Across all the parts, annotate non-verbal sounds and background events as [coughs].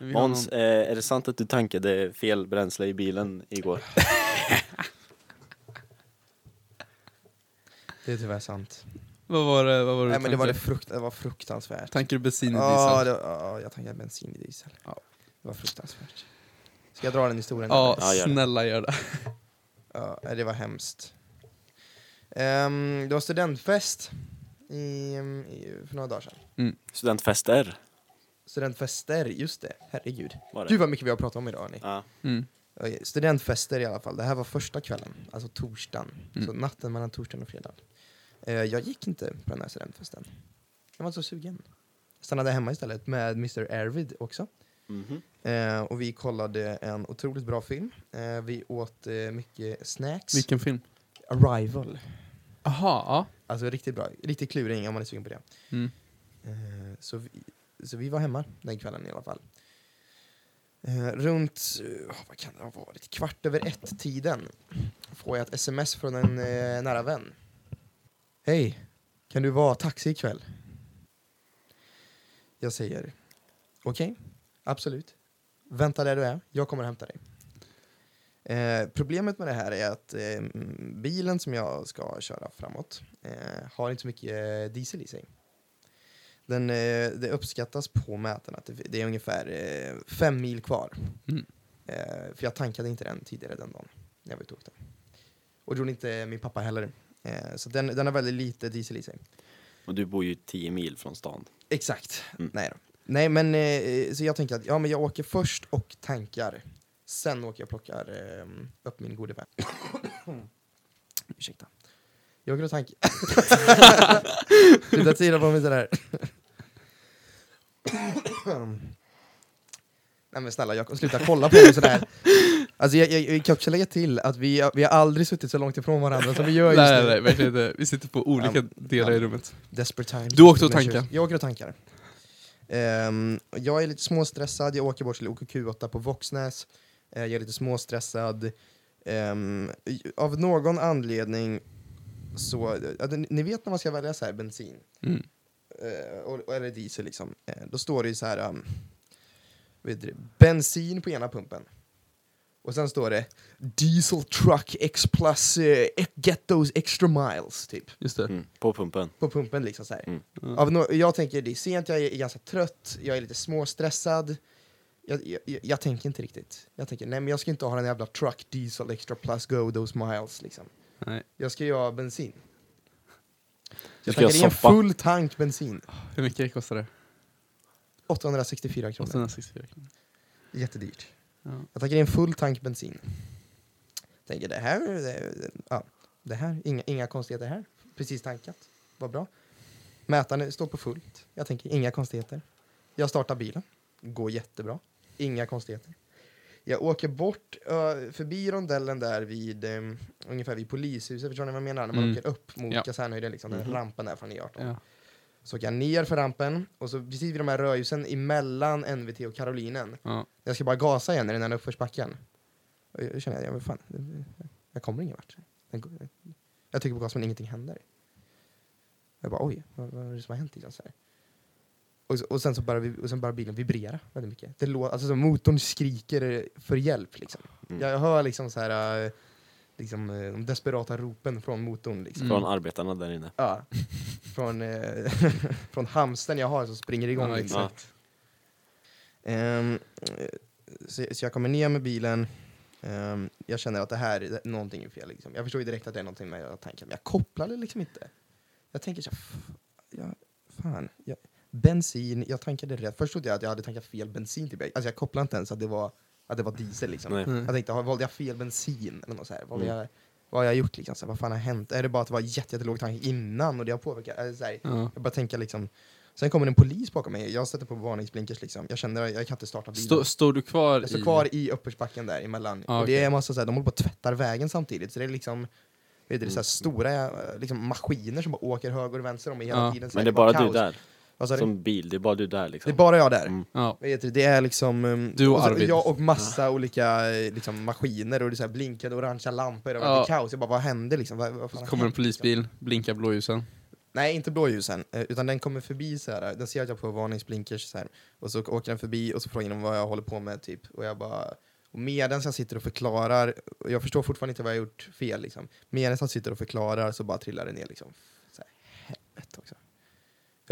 Måns, eh, är det sant att du tankade fel bränsle i bilen igår? [laughs] Det är tyvärr sant. Vad var det, vad var det Nej du men det var, det, tankade? frukt, det var fruktansvärt. Tankar du bensin i Ja, diesel? det, ja, jag tankade bensin i diesel. Ja. Det var fruktansvärt. Ska jag dra den historien? Ja? Ja, gör det. snälla gör det. [laughs] Ja, nej, det var hemskt. Ehm, det var studentfest i, i, för några dagar sedan. Studentfester Studentfester, just det. Herregud. var det. Gud vad mycket vi har pratat om idag hörni. Ja. Mm. Okej, Studentfester i alla fall. Det här var första kvällen, alltså torsdagen. Mm. Så natten mellan torsdagen och fredagen. Eh, jag gick inte på den här studentfesten. Jag var inte så sugen. Jag stannade hemma istället med Mr. Arvid också. Mhm. Eh, och vi kollade en otroligt bra film. Eh, vi åt eh, mycket snacks. Vilken film? Arrival. Jaha, ja. Alltså riktigt bra. Riktigt kluring om man är sugen på det. Mm. Eh, så, vi, så vi var hemma den kvällen i alla fall. Eh, runt, eh, vad kan det ha varit, kvart över ett-tiden får jag ett sms från en eh, nära vän. Hej, kan du vara taxi ikväll? Jag säger okej, absolut. Vänta där du är, jag kommer och hämtar dig. Eh, problemet med det här är att eh, bilen som jag ska köra framåt eh, har inte så mycket eh, diesel i sig. Den, eh, det uppskattas på mätarna att det, det är ungefär eh, fem mil kvar. Mm. Eh, för jag tankade inte den tidigare den dagen när jag var ute och åkte. Och det gjorde inte min pappa heller. Eh, så den, den har väldigt lite diesel i sig. Och du bor ju 10 mil från stan. Exakt. Mm. Nej då. Nej men eh, så jag tänker att ja, men jag åker först och tankar. Sen åker jag och plockar eh, upp min gode vän. [coughs] Ursäkta. Jag åker och tankar. [laughs] Sluta tira på mig sådär. Nej men snälla Jakob, sluta kolla på mig sådär. Alltså jag, jag, jag kan också lägga till att vi, vi har aldrig suttit så långt ifrån varandra som vi gör just Nej, nu. nej, nej, verkligen inte. Vi sitter på olika Ja. delar Ja. i rummet. Desperate times. Du åkte och tankade. Jag åker och tankar. Ehm, jag är lite småstressad, jag åker bort till OKQ8 på Våxnäs. Eh, jag är lite småstressad. Ehm, av någon anledning så, ni- ni vet när man ska välja så här bensin, Mm. Eh, och, eller diesel liksom, eh, då står det ju så här, um, vet du, bensin på ena pumpen. Och sen står det Diesel truck X plus, eh, get those extra miles, typ. Just det. Mm. På pumpen. På pumpen liksom så här. Mm. Ja. Av no jag tänker det är sent, jag är ganska trött, jag är lite småstressad. Jag, jag, jag, jag tänker inte riktigt. Jag tänker, nej men jag ska inte ha den jävla truck diesel extra plus go those miles liksom. Nej. Jag ska ju ha bensin. Jag ska i en soppa. full tank bensin. Hur mycket kostar det? 864 kronor. 864 kronor. Jättedyrt. Ja. Jag tankar i en full tank bensin. Tänker det här, det, ja, det här, inga, inga konstigheter här. Precis tankat, vad bra. Mätaren står på fullt. Jag tänker inga konstigheter. Jag startar bilen, går jättebra. Inga konstigheter. Jag åker bort ö, förbi rondellen där vid um, ungefär vid polishuset, förstår ni vad jag menar? När man Mm. åker upp mot Ja. kasernhöjden, liksom, den Mhm. rampen där från E18. Ja. Så åker jag ner för rampen och så precis vid de här rödljusen emellan NVT och Karolinen Ja. jag ska bara gasa igen i den här uppförsbacken. Och jag känner, jag, men fan, jag kommer ingen vart. Den går- Jag trycker på gas men ingenting händer. Jag bara oj, vad, vad är det som har hänt? Liksom, så här. Och, och sen så börjar, och sen börjar bilen vibrera väldigt mycket. Det lå, alltså, så motorn skriker för hjälp. Liksom. Mm. Jag hör liksom så här, eh, liksom, eh, de desperata ropen från motorn. Liksom. Från arbetarna där inne. Ja. [laughs] från, eh, [laughs] från hamsten jag har som springer igång. Ja, liksom. eh, så, så jag kommer ner med bilen. Ehm, jag känner att det här, det, någonting är fel. Liksom. Jag förstår ju direkt att det är någonting med tanken, men jag kopplar det liksom inte. Jag tänker så här, f- ja, fan. Jag, bensin, jag tankade rätt. Först trodde jag att jag hade tankat fel bensin till bil. Alltså jag kopplade inte ens att det var, att det var diesel. Liksom. Mm. Jag tänkte, valde jag fel bensin? Eller något så här. Valde Mm. jag, vad har jag gjort? Liksom? Så här, vad fan har hänt? Är det bara att det var jätte- jättelåg tank innan och det har påverkat? Eller så här, Ja. jag bara tänker liksom, sen kommer en polis bakom mig, jag sätter på varningsblinkers liksom. Jag känner att jag kan inte starta bilen. Stå, står du kvar jag står i... kvar i uppförsbacken där emellan. Ah, och det okej. är en massa så här, de håller på att tvättar vägen samtidigt, så det är liksom vet du, det är så här Mm. stora eh, liksom, maskiner som bara åker höger och vänster om mig hela Ja. tiden. Så Men det är bara kaos. du där. Vad sa du? Som bil, det är bara du där Det liksom. är bara jag där. Mm. Ja. Det är liksom... um, Du och så- Arvid. Jag och massa olika eh, liksom, maskiner och det är så här blinkande orangea lampor. Och Ja. Det är kaos. Jag bara, vad hände liksom? Vad, vad fan har kommer en hänt, polisbil, blinkar blåljusen. Nej, inte blåljusen, eh, utan den kommer förbi så här. Den ser att jag på varningsblinkers så här. Och så åker den förbi och så frågar den vad jag håller på med typ. Och jag bara... Och medan jag sitter och förklarar, och jag förstår fortfarande inte vad jag har gjort fel liksom. Medan jag sitter och förklarar så bara trillar det ner liksom. Så här, helvete också.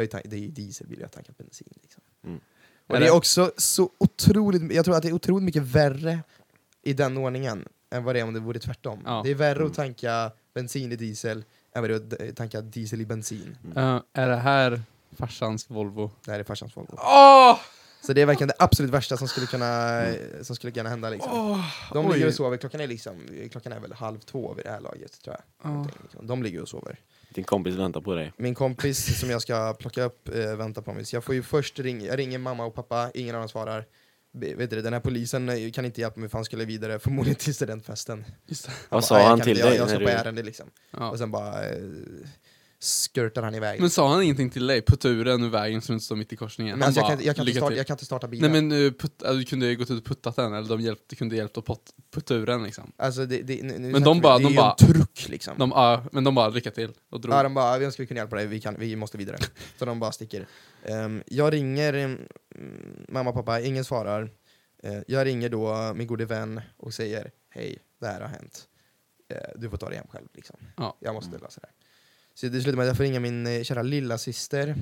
Jag har det är ju dieselbil, jag har tankat bensin liksom. Mm. Och det är också så otroligt, jag tror att det är otroligt mycket värre i den ordningen än vad det är om det vore tvärtom. Ja. Det är värre Mm. att tanka bensin i diesel än vad det är att tanka diesel i bensin. Eh, är det här farsans Volvo? Det här är farsans Volvo. Åh! Så det är verkligen det absolut värsta som skulle kunna, som skulle kunna hända. Liksom. Åh! De Oj. ligger och sover, klockan är, liksom, klockan är väl halv två vid det här laget tror jag. Liksom. De ligger och sover. Din kompis väntar på dig. Min kompis som jag ska plocka upp äh, väntar på mig. Så jag får ju först ringa, jag ringer mamma och pappa, ingen av dem svarar. B- Vet du, den här polisen eh, kan inte hjälpa mig för han skulle vidare, förmodligen till studentfesten. Just det. Han Vad bara, sa "Nej, jag han till jag, dig Jag när ska på du- ärende liksom. Ja. Och sen bara eh, skirtar han iväg. Men sa han ingenting till dig? Putta ur den ur vägen så du inte står mitt i korsningen? Men Han alltså, jag, bara, kan, jag, kan inte "Lycka starta, till." jag kan inte starta bilen. Nej men uh, put, uh, du kunde ju gått ut och puttat den, eller de hjälpte, kunde hjälpt att put, putta ur den liksom. Alltså, det, det, nu, Men de bara- det är de ju bara- en truck liksom. De, ja, men de bara lycka till och drog. Ja, de bara, vi ska vi kunna hjälpa dig, vi, kan, vi måste vidare. [laughs] Så de bara sticker. Ehm, jag ringer mm, mamma och pappa, ingen svarar. Eh, jag ringer då min gode vän och säger hej, det här har hänt. Eh, du får ta dig hem själv. Liksom. Ja. Jag måste lösa det här. Så det slutar med att jag får ringa min eh, kära lilla syster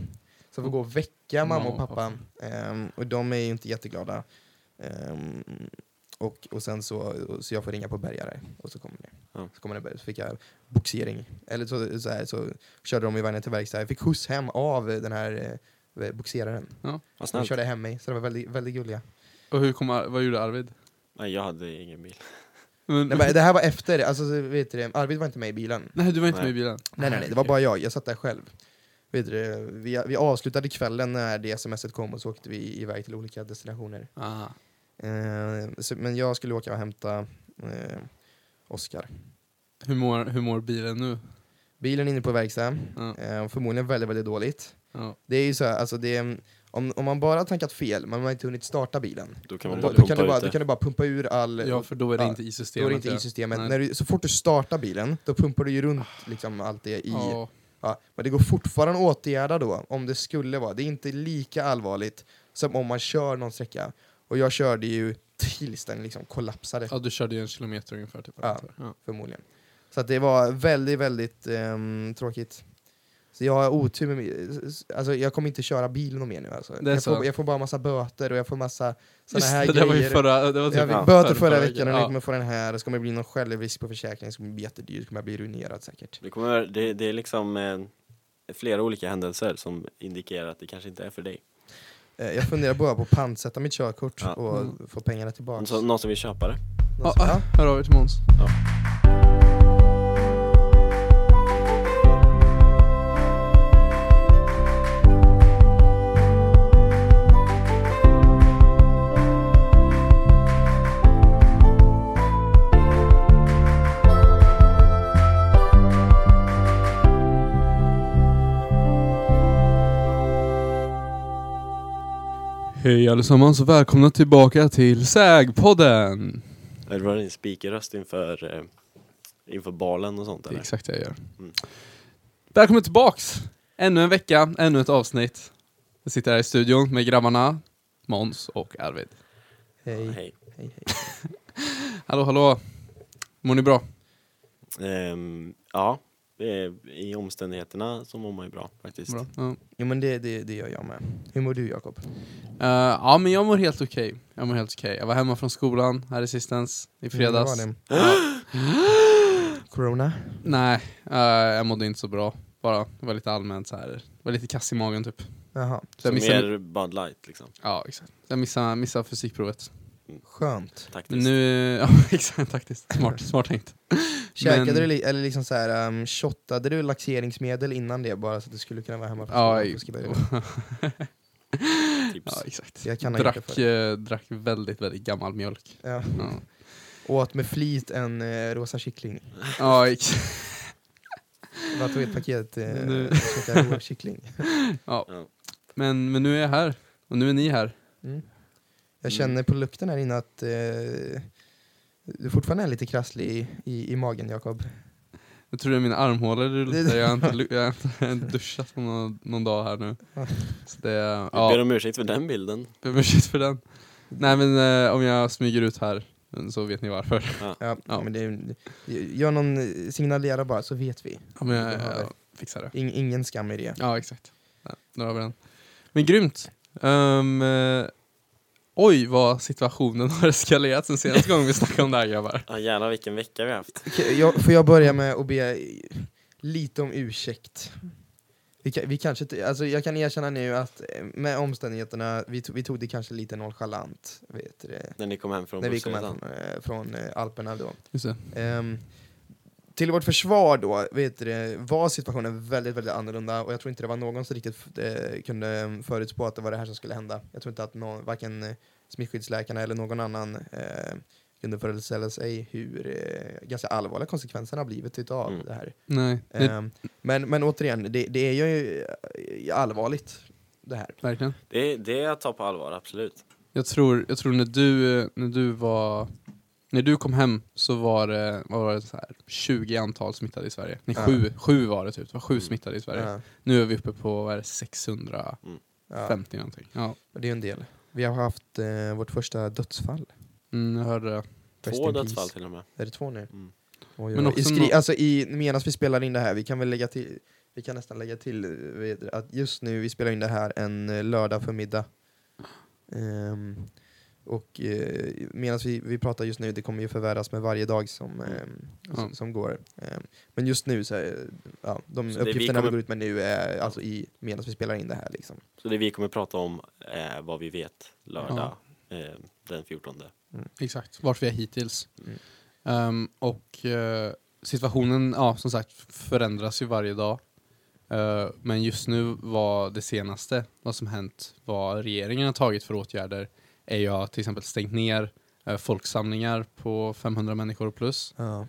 som får gå och väcka mamma och pappa. Ehm, och de är ju inte jätteglada. Ehm, och, och sen så, så jag får ringa på bärgare och så kommer det. Ja. Så, kommer det, så fick jag boxering. Eller så, så, här, så körde de i vagnen till verkstad. Jag fick skjuts hem av den här eh, boxeraren. Vad De körde hem mig, så det var väldigt, väldigt gulliga. Och hur kom, vad gjorde Arvid? Nej, jag hade ingen bil. Men, Nej, men det här var efter, alltså, så vet du, Arvid var inte med i bilen. nej du var inte Nej. med i bilen? Nej, nej, nej, det var bara jag. Jag satt där själv. Vet du, vi, vi avslutade kvällen när det smset kom och så åkte vi iväg till olika destinationer. Ah. Eh, så, men jag skulle åka och hämta eh, Oskar. Hur, mår, hur mår bilen nu? Bilen är inne på verkstad, Ja. eh, förmodligen väldigt, väldigt dåligt. Ja. Det är ju så här, alltså det är, om, om man bara har tankat fel, men man har inte hunnit starta bilen, Då kan då, man då, bara kan pumpa du bara, då kan du bara pumpa ur all... ja, för då är det ja, inte i då systemet. är det inte i systemet. När du, så fort du startar bilen, då pumpar du ju runt liksom allt det i... Ja. Ja, men det går fortfarande att åtgärda då, om det skulle vara. Det är inte lika allvarligt som om man kör någon sträcka. Och jag körde ju tills den liksom kollapsade, ja, du körde ju en kilometer ungefär. Typ, Ja. ja. förmodligen. Så att det var väldigt, väldigt ehm, tråkigt. Så jag har otur med alltså jag kommer inte köra bil någon mer nu alltså. Det jag, får, jag får bara massa böter och jag får massa såna Just här det, det var ju grejer. förra... Det var typ jag fick ja, böter förra- förra veckan och nu ja. kommer jag få den här, så kommer det bli någon självrisk på försäkringen som kommer bli jättedyr, så kommer jag bli ruinerad säkert. Det, kommer, det, det är liksom eh, flera olika händelser som indikerar att det kanske inte är för dig. Eh, jag funderar bara på att pantsätta mitt körkort Ja. och Mm. få pengarna tillbaka. Så, någon som vill köpa det? Ja, Ja. ah, hör av er till Måns. Hej allesammans och välkomna tillbaka till Sägpodden! Var det din speakerröst inför, eh, inför balen och sånt Det är eller? exakt det jag gör. Mm. Välkommen tillbaks! Ännu en vecka, ännu ett avsnitt. Jag sitter här i studion med grabbarna Måns och Arvid. Hej, Ja, hej, hej. hej. [laughs] Hallå hallå! Mår ni bra? Ehm, ja, är, i omständigheterna så mår man ju bra faktiskt. bra. Ja. Jo men det, det, det gör jag med. Hur mår du Jakob? Eh, ja men jag mår helt okej. Jag mår helt okej. Jag var hemma från skolan här i sistens, i fredags. Var det? Ja. [gasps] Corona? Nej, eh, jag mådde inte så bra. Bara, det var lite allmänt så här. Det var lite kass i magen typ. Jaha, Så jag Så missade, mer Bud Light liksom. ja, exakt. Jag missade, missade fysikprovet. skönt. Taktiskt. nu, [laughs] ja exakt faktiskt. Smart, smart tänkt. Käkade Men- du, li- eller liksom så här, um, shottade du laxeringsmedel innan det bara så att du skulle kunna vara hemma från Ja? [laughs] Tips. ja exakt. Jag kan Drack, eh, drack väldigt, väldigt gammal mjölk. Ja. Ja, Åt med flit en eh, rosa kyckling. ja exakt. Jag tog ett paket eh, [laughs] Nu- kyckling. [laughs] Ja. Ja. Men, men nu är jag här. Och nu är ni här. Mm. Jag känner på lukten här inne att eh, du fortfarande är lite krasslig i, i, i magen Jakob. Jag tror det är mina armhålor det luktar. [laughs] Jag har inte, jag har inte, jag duschat på någon, någon dag här nu. Så det, Vi ber ja, om ursäkt för den bilden. ber om ursäkt för den. Nej men eh, om jag smyger ut här så vet ni varför. Ja, Ja. Men det gör någon, signalera bara så vet vi. Ja, men jag, jag fixar det. In, ingen skam i det. Ja exakt. Ja, där har vi den. Men grymt. Eh, oj vad situationen [laughs] har eskalerat sen senaste gången vi snackade om det här grabbar. Ja jävlar vilken vecka vi har haft. Jag, får jag börja med att be lite om ursäkt? Vi, vi kanske alltså jag kan erkänna nu att eh, med omständigheterna, vi, tog- vi tog det kanske lite nonchalant, vet du det, När ni kom hem från när vi kom hem bussresan. från, eh, från eh, Alperna då. Just det. Ehm, till vårt försvar då, vet du, var situationen väldigt, väldigt annorlunda och jag tror inte det var någon som riktigt eh, kunde förutspå att det var det här som skulle hända. Jag tror inte att någon, varken smittskyddsläkarna eller någon annan eh, kunde föreställa sig hur eh, ganska allvarliga konsekvenserna har blivit utav Mm. det här. Nej, Ehm, men, men återigen, det, det är ju eh, allvarligt det här. verkligen. Det, är- det är att ta på allvar, absolut. Jag tror, jag tror när du, när du var när du kom hem så var det, vad var det så här, 20 antal smittade i Sverige. Nej, Ja. sju, sju var det typ. Det var sju Mm. smittade i Sverige. Ja, Nu är vi uppe på vad är det, 650 ja, någonting. Ja. det är en del. Vi har haft eh, vårt första dödsfall. Mm, jag hörde det. Två dödsfall till och med. Är det två nu? Mm. Oj, Men också I skri- alltså i, medan vi spelar in det här, vi kan väl lägga till, vi kan nästan lägga till eh, att just nu, vi spelar in det här en eh, lördag förmiddag. Ehm, och uh, medan vi, vi pratar just nu, det kommer ju förvärras med varje dag som, ehm, Ja. som, som går. Ehm, men just nu så ja, de Så vi uppgifterna vi kommer- går ut med nu är alltså i, medan vi spelar in det här liksom. Så det vi kommer prata om är vad vi vet lördag eh, den 14. Exakt, vart vi är hittills. Mm. Ehm, och eh, situationen, ja som sagt, förändras ju varje dag. Eh, men just nu var det senaste, vad som hänt, vad regeringen har tagit för åtgärder, är ju att till exempel stängt ner eh, folksamlingar på 500 människor plus. Ja.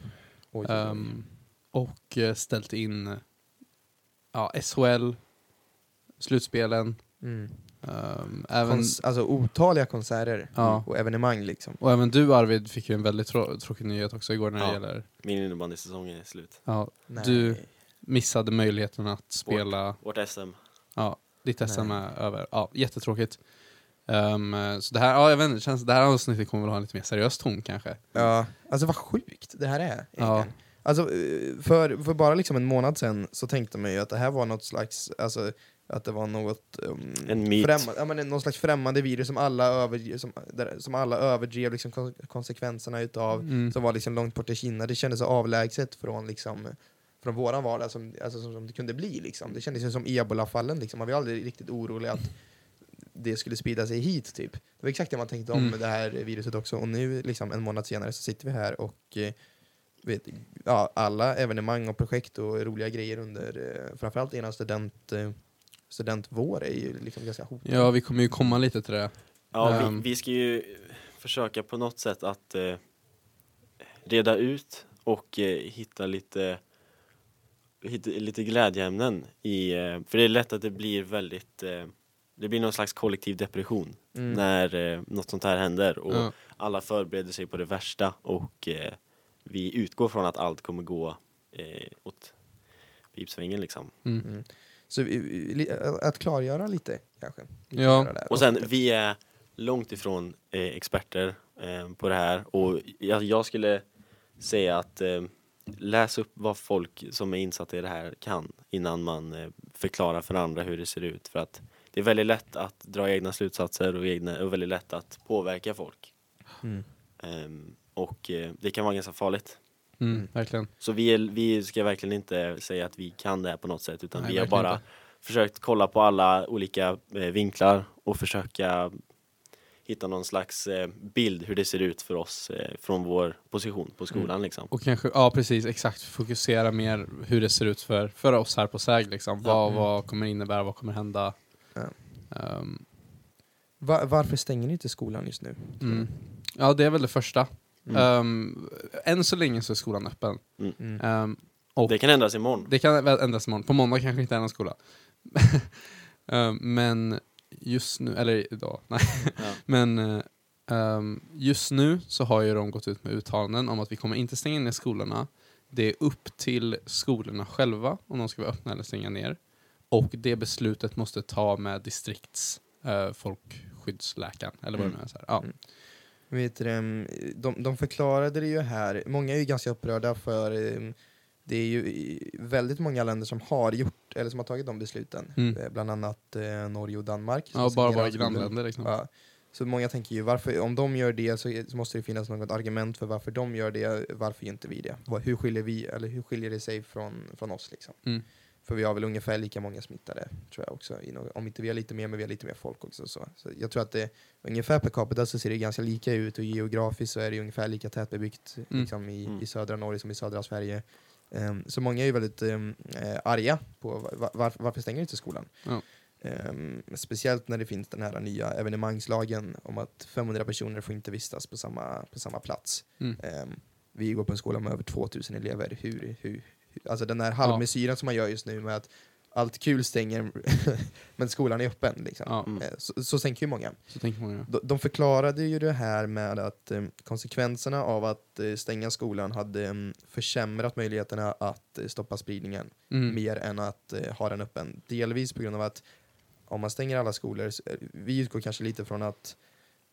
Oj. Ehm, och eh, ställt in ja, SHL, slutspelen, Mm. ehm, även, Kons- alltså otaliga konserter Ja. och evenemang liksom. och även du Arvid fick ju en väldigt trå- tråkig nyhet också igår när det Ja. gäller Min innebandysäsong är slut. ja, Nej. Du- missade möjligheten att spela Vårt SM. ja, ditt SM Nej. är över. Ja, jättetråkigt. Ehm, så det här, ja, jag vet inte, det känns, det här avsnittet kommer väl ha en lite mer seriös ton kanske. Ja, alltså vad sjukt det här är. Egentligen. Ja. Alltså, eh, för, för bara liksom en månad sedan så tänkte man ju att det här var något slags, alltså, att det var något um, En myt. främmande, ja, men någon slags främmande virus som alla, över, som, där, som alla överdrev liksom kon- konsekvenserna utav, Mm. som var liksom långt bort i Kina. Det kändes så avlägset från, liksom, från våran vardag som, alltså, som, som det kunde bli. Liksom. Det kändes ju som ebolafallen, liksom. man var aldrig riktigt orolig att det skulle sprida sig hit. Typ. Det var exakt det man tänkte om Mm. det här viruset också. Och nu, liksom, en månad senare, så sitter vi här och eh, vet, ja, alla evenemang och projekt och roliga grejer under eh, framförallt innan student, eh, studentvår är ju liksom ganska hotade. Ja, vi kommer ju komma lite till det. Ja, Ehm. vi, vi ska ju försöka på något sätt att eh, reda ut och eh, hitta lite hitta lite glädjeämnen i, eh, för det är lätt att det blir väldigt eh, det blir någon slags kollektiv depression Mm. när eh, något sånt här händer och Ja. alla förbereder sig på det värsta och eh, vi utgår från att allt kommer gå eh, åt pipsvängen liksom. Mm. Mm. Så att klargöra lite kanske. Ja. Och sen, vi är långt ifrån eh, experter eh, på det här och jag, jag skulle säga att eh, läs upp vad folk som är insatta i det här kan innan man eh, förklarar för andra hur det ser ut. För att det är väldigt lätt att dra egna slutsatser och, egna, och väldigt lätt att påverka folk. Mm. Ehm, och eh, det kan vara ganska farligt. Mm, verkligen. Så vi, är, vi ska verkligen inte säga att vi kan det här på något sätt utan Nej, vi har bara inte. försökt kolla på alla olika eh, vinklar och försöka hitta någon slags eh, bild hur det ser ut för oss eh, från vår position på skolan Mm. liksom. Och kanske, ja precis, exakt. Fokusera mer hur det ser ut för, för oss här på SÄG. Liksom. Ja. Vad, Mm. vad kommer innebära, vad kommer hända? Ja. Ehm, Va- varför stänger ni inte skolan just nu? mm. Ja, det är väl det första. Mm. Ehm, än så länge så är skolan öppen. Mm. Ehm, och Det kan ändras imorgon. det kan ändras imorgon. På måndag kanske inte är någon skola. [laughs] Ehm, men just nu, eller idag, [laughs] nej. Ja. Men ehm, just nu så har ju de gått ut med uttalanden om att vi kommer inte stänga ner skolorna. det är upp till skolorna själva om de ska vara öppna eller stänga ner. Och det beslutet måste ta med distrikts eh, folkskyddsläkaren, eller vad det Mm. nu är. Så här. Ja. Mm. Vet du, em, de, de förklarade det ju här, många är ju ganska upprörda för em, det är ju väldigt många länder som har gjort, eller som har tagit de besluten. Mm. Eh, Bland annat eh, Norge och Danmark. Ja, bara våra grannländer liksom. Ja. Så många tänker ju, varför, om de gör det så, så måste det finnas något argument för varför de gör det, varför gör inte vi det? Hur skiljer, vi, eller hur skiljer det sig från, från oss? Liksom? Mm. För vi har väl ungefär lika många smittade, tror jag också. Om inte vi har lite mer, men vi har lite mer folk också. Så, så jag tror att det ungefär per capita så ser det ganska lika ut och geografiskt så är det ungefär lika tätbebyggt Mm. liksom, i, Mm. i södra Norge som i södra Sverige. Ehm, så många är ju väldigt um, arga på va- var, varför stänger inte skolan? Ja. Ehm, speciellt när det finns den här nya evenemangslagen om att 500 personer får inte vistas på samma, på samma plats. Mm. Vi går på en skola med över 2000 elever. Hur, hur, alltså den här halvmesyren som man gör just nu med att allt kul stänger [laughs] men skolan är öppen. Liksom. Ja, Mm. Eh, Så, så tänker ju många. så tänker många. De, de förklarade ju det här med att eh, konsekvenserna av att eh, stänga skolan hade mm, försämrat möjligheterna att eh, stoppa spridningen Mm. mer än att eh, ha den öppen. Delvis på grund av att om man stänger alla skolor, så, eh, vi utgår kanske lite från att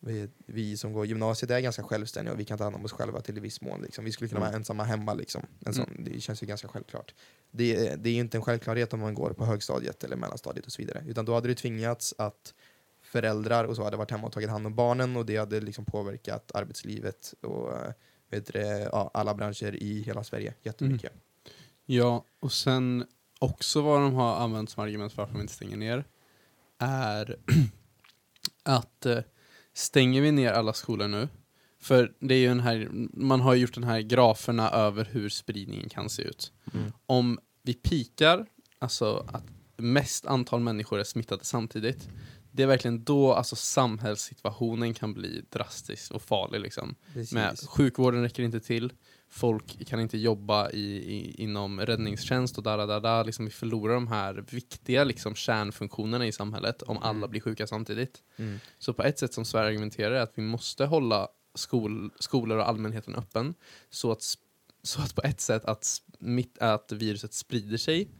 vi, vi som går gymnasiet är ganska självständiga och vi kan ta hand om oss själva till en viss mån. Liksom. Vi skulle kunna Mm. vara ensamma hemma. Liksom. En sån, Mm. Det känns ju ganska självklart. Det, är- det är ju inte en självklarhet om man går på högstadiet eller mellanstadiet och så vidare. Utan då hade det tvingats att föräldrar och så hade varit hemma och tagit hand om barnen och det hade liksom påverkat arbetslivet och eh, vet det, ja, alla branscher i hela Sverige jättemycket. Ja, och sen också vad de har använt som argument för varför de inte stänger ner är [clears throat] att eh, stänger vi ner alla skolor nu, för det är ju den här, man har gjort den här graferna över hur spridningen kan se ut. Mm. Om vi pikar, alltså att mest antal människor är smittade samtidigt, det är verkligen då alltså samhällssituationen kan bli drastisk och farlig. Liksom. Precis. Med sjukvården räcker inte till, folk kan inte jobba i, i, inom räddningstjänst och där, där, där. Liksom vi förlorar de här viktiga liksom, kärnfunktionerna i samhället om alla Mm. blir sjuka samtidigt. Mm. Så på ett sätt som Sverige argumenterar är att vi måste hålla skol, skolor och allmänheten öppen så att, så att på ett sätt att, smitt, att viruset sprider sig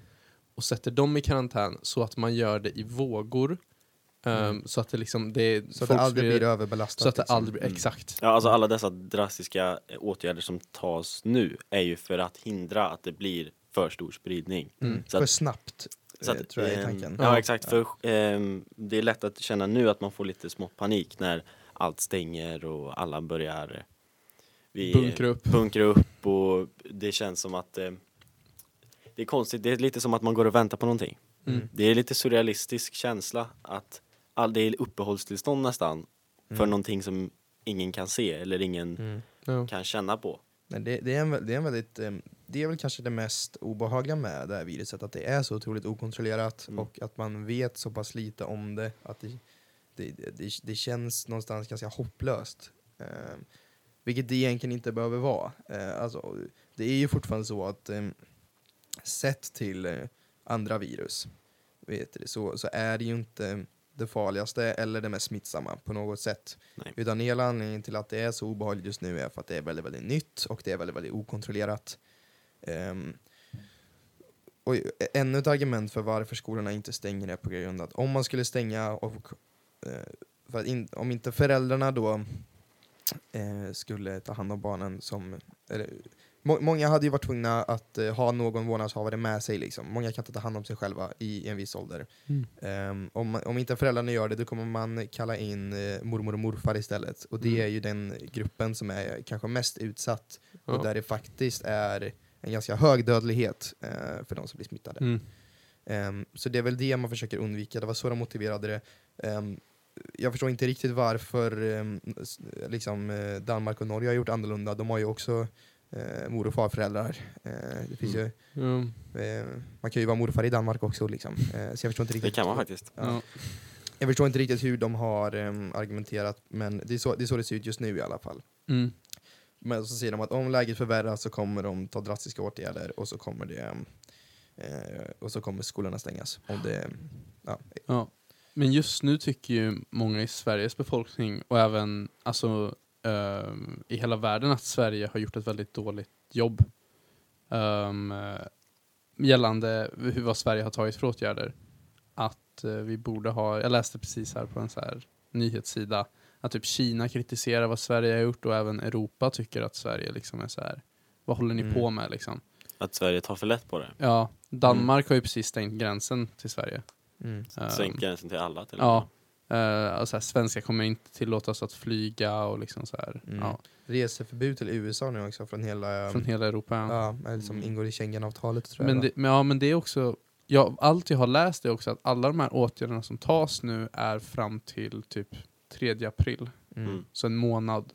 och sätter dem i karantän så att man gör det i vågor. Mm. ehm, så att det liksom det, Så att det aldrig blir- blir överbelastat. så att det liksom. aldrig blir, Mm. exakt. Ja, alltså alla dessa drastiska eh, åtgärder som tas nu är ju för att hindra att det blir för stor spridning. Mm. Så att- För snabbt, Så eh, att, tror jag är ehm, tanken. Ja, Ja. exakt, för ehm, det är lätt att känna nu att man får lite smått panik när allt stänger och alla börjar eh, vi, Bunkra upp. bunkra upp och det känns som att eh, det är konstigt, det är lite som att man går och väntar på någonting. Mm. Det är lite surrealistisk känsla att all, det är uppehållstillstånd nästan för Mm. någonting som ingen kan se eller ingen Mm. Ja. kan känna på. Men det, det, är en, det är en väldigt, eh, det är väl kanske det mest obehagliga med det här viruset, att det är så otroligt okontrollerat Mm. och att man vet så pass lite om det att det, det, det, det känns någonstans ganska hopplöst. Eh, vilket det egentligen inte behöver vara. Eh, alltså, det är ju fortfarande så att eh, sett till eh, andra virus vet du, så, så är det ju inte det farligaste eller det mest smittsamma på något sätt. Nej. Utan hela anledningen till att det är så obehagligt just nu är för att det är väldigt, väldigt nytt och det är väldigt, väldigt okontrollerat. Um, och ännu ett argument för varför skolorna inte stänger är på grund av att om man skulle stänga och att in, om inte föräldrarna då eh, skulle ta hand om barnen som eller, Många hade ju varit tvungna att eh, ha någon vårdnadshavare med sig. Liksom. Många kan inte ta hand om sig själva i en viss ålder. Mm. Ehm, om, om inte föräldrarna gör det, då kommer man kalla in eh, mormor och morfar istället. Och det Mm. är ju den gruppen som är kanske mest utsatt och Ja. där det faktiskt är en ganska hög dödlighet eh, för de som blir smittade. Mm. Ehm, så det är väl det man försöker undvika. Det var så de motiverade det. Ehm, jag förstår inte riktigt varför liksom, eh, Danmark och Norge har gjort annorlunda. De har ju också eh, mor och farföräldrar. Eh, det finns ju, Ja. eh, man kan ju vara morfar i Danmark också. Liksom. Eh, så jag förstår inte Det riktigt. kan man faktiskt. Ja. Ja. Jag förstår inte riktigt hur de har ehm, argumenterat, men det är, så, det är så det ser ut just nu i alla fall. Mm. Men så säger de att om läget förvärras så kommer de ta drastiska åtgärder och så kommer det ehm, eh, och så kommer skolorna stängas. Om det, ja, Ja. Men just nu tycker ju många i Sveriges befolkning och även alltså, ehm, i hela världen att Sverige har gjort ett väldigt dåligt jobb. eh, gällande hur vad Sverige har tagit för åtgärder. Att eh, vi borde ha, jag läste precis här på en så här nyhetssida, att typ Kina kritiserar vad Sverige har gjort och även Europa tycker att Sverige liksom är så här. vad håller ni Mm. på med liksom? Att Sverige tar för lätt på det. Ja, Danmark har ju precis stängt gränsen till Sverige. Mm. Ehm, Sänk gränsen till alla till Ja, uh, och så här, svenskar kommer inte tillåtas att flyga och liksom så här, Mm. ja, Reseförbud till USA nu också från hela... från hela Europa. Ja. ja, som Mm. ingår i Schengen-avtalet tror jag. Men, va? det, men, ja, men det är också, ja, allt jag har läst är också att alla de här åtgärderna som tas nu är fram till typ 3 april, Mm. Mm. så en månad.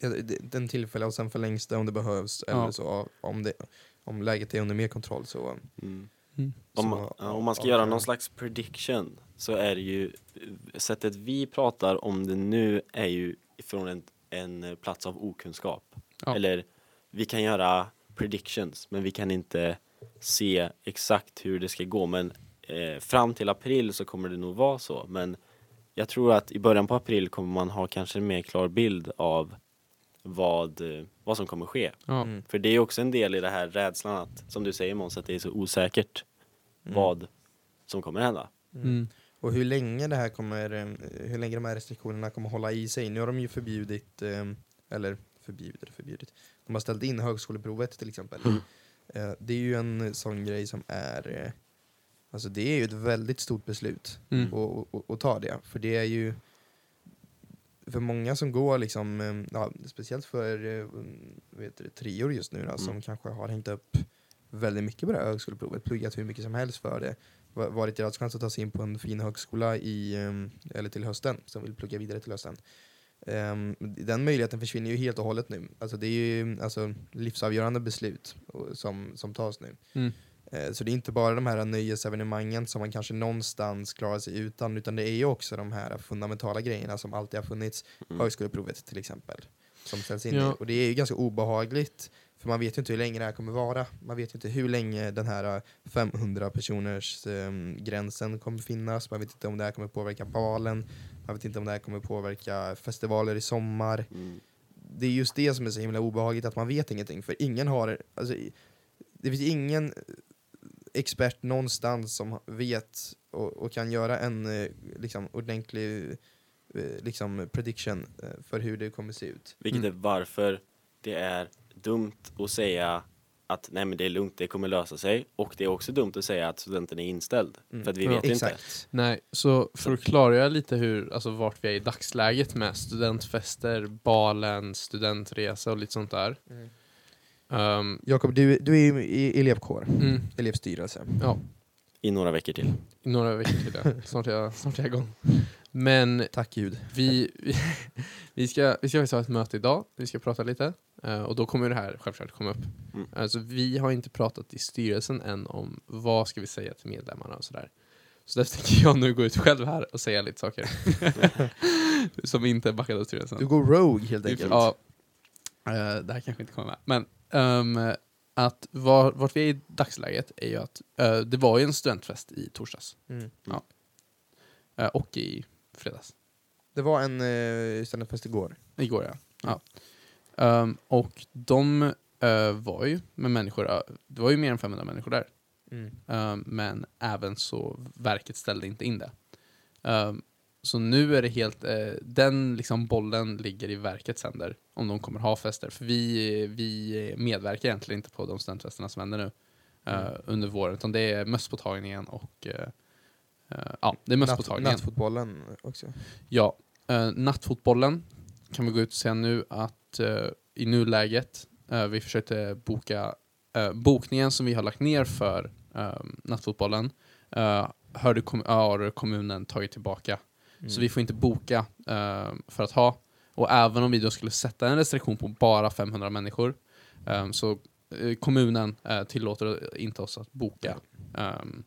Ja, Den tillfälliga och sen förlängs det om det behövs. Ja. Eller så om, det, om läget är under mer kontroll så... Mm. Mm. Om, man, om man ska göra någon slags prediction så är det ju sättet vi pratar om det nu är ju från en, en plats av okunskap. Ja. Eller vi kan göra predictions men vi kan inte se exakt hur det ska gå men eh, fram till april så kommer det nog vara så men jag tror att i början på april kommer man ha kanske en mer klar bild av vad, eh, vad som kommer ske. Ja. Mm. För det är också en del i det här rädslan att, som du säger Måns, att det är så osäkert Mm. vad som kommer hända. Mm. Och hur länge det här kommer, eh, hur länge de här restriktionerna kommer hålla i sig. Nu har de ju förbjudit, eh, eller förbjudit, förbjudit. De har ställt in högskoleprovet till exempel. Mm. Det är ju en sån grej som är, alltså det är ju ett väldigt stort beslut Mm. och, och, och ta det. För det är ju för många som går liksom, eh, ja, speciellt för vet du, trior just nu då, som Mm. kanske har hängt upp väldigt mycket på det här högskoleprovet, pluggat hur mycket som helst för det, va- varit deras chans att ta sig in på en fin högskola i, eh, eller till hösten, som vill plugga vidare till hösten. Ehm, den möjligheten försvinner ju helt och hållet nu. Alltså det är ju alltså, livsavgörande beslut som, som tas nu. Mm. Eh, Så det är inte bara de här nöjesevenemangen som man kanske någonstans klarar sig utan, utan det är ju också de här fundamentala grejerna som alltid har funnits. Mm. Högskoleprovet till exempel, som ställs in Ja. Och det är ju ganska obehagligt, för man vet ju inte hur länge det här kommer vara. Man vet ju inte hur länge den här 500 personers ehm, gränsen kommer finnas. Man vet inte om det här kommer påverka balen. Man vet inte om det här kommer påverka festivaler i sommar Mm. det är just det som är så himla obehagligt, att man vet ingenting. För ingen har, alltså, det finns ingen expert någonstans som vet och, och kan göra en eh, liksom, ordentlig eh, liksom, prediction eh, för hur det kommer se ut. Vilket Mm. är varför det är dumt att säga att nej men det är lugnt, det kommer lösa sig. Och det är också dumt att säga att studenten är inställd. Mm. För att vi Ja. vet inte. Exakt. Nej, så för att klargöra lite hur, alltså vart vi är i dagsläget med studentfester, balen, studentresa och lite sånt där. Mm. Um, Jakob, du, du är ju i elevkår, mm, elevstyrelse. ja, I några veckor till. i några veckor till det. [laughs] Snart är jag, snart är jag igång. Men Tack Gud. vi, vi, [laughs] vi, ska, vi ska faktiskt ha ett möte idag, vi ska prata lite. eh, och då kommer det här självklart komma upp. Mm. Alltså, vi har inte pratat i styrelsen än om vad ska vi säga till medlemmarna och sådär. Så därför tänker jag nu gå ut själv här och säga lite saker. [laughs] Som inte är backade av styrelsen. Du går rogue helt enkelt. Ja, eh, det här kanske inte kommer med. Men ehm, att var, vart vi är i dagsläget är ju att eh, det var ju en studentfest i torsdags Mm. eh, och i fredags. Det var en uh, studentfest igår. Igår ja. ja. Ehm, och de var ju med människor, det var ju mer än 500 människor där. Mm. Ehm, men även så verket ställde inte in det. Ehm, så nu är det helt, eh, den liksom bollen ligger i verkets händer om de kommer ha fester. För vi, vi medverkar egentligen inte på de studentfesterna som händer nu eh, Mm. under våren. Utan det är mösspåtagningen och eh, eh, ja, det är Natt, mösspåtagningen. nattfotbollen också. Ja, eh, nattfotbollen kan vi gå ut och säga nu att eh, i nuläget, vi försökte boka bokningen som vi har lagt ner för nattfotbollen hörde kom, har kommunen tagit tillbaka. Mm. Så vi får inte boka eh, för att ha. Och även om vi då skulle sätta en restriktion på bara 500 människor eh, så kommunen eh, tillåter inte oss att boka. ehm,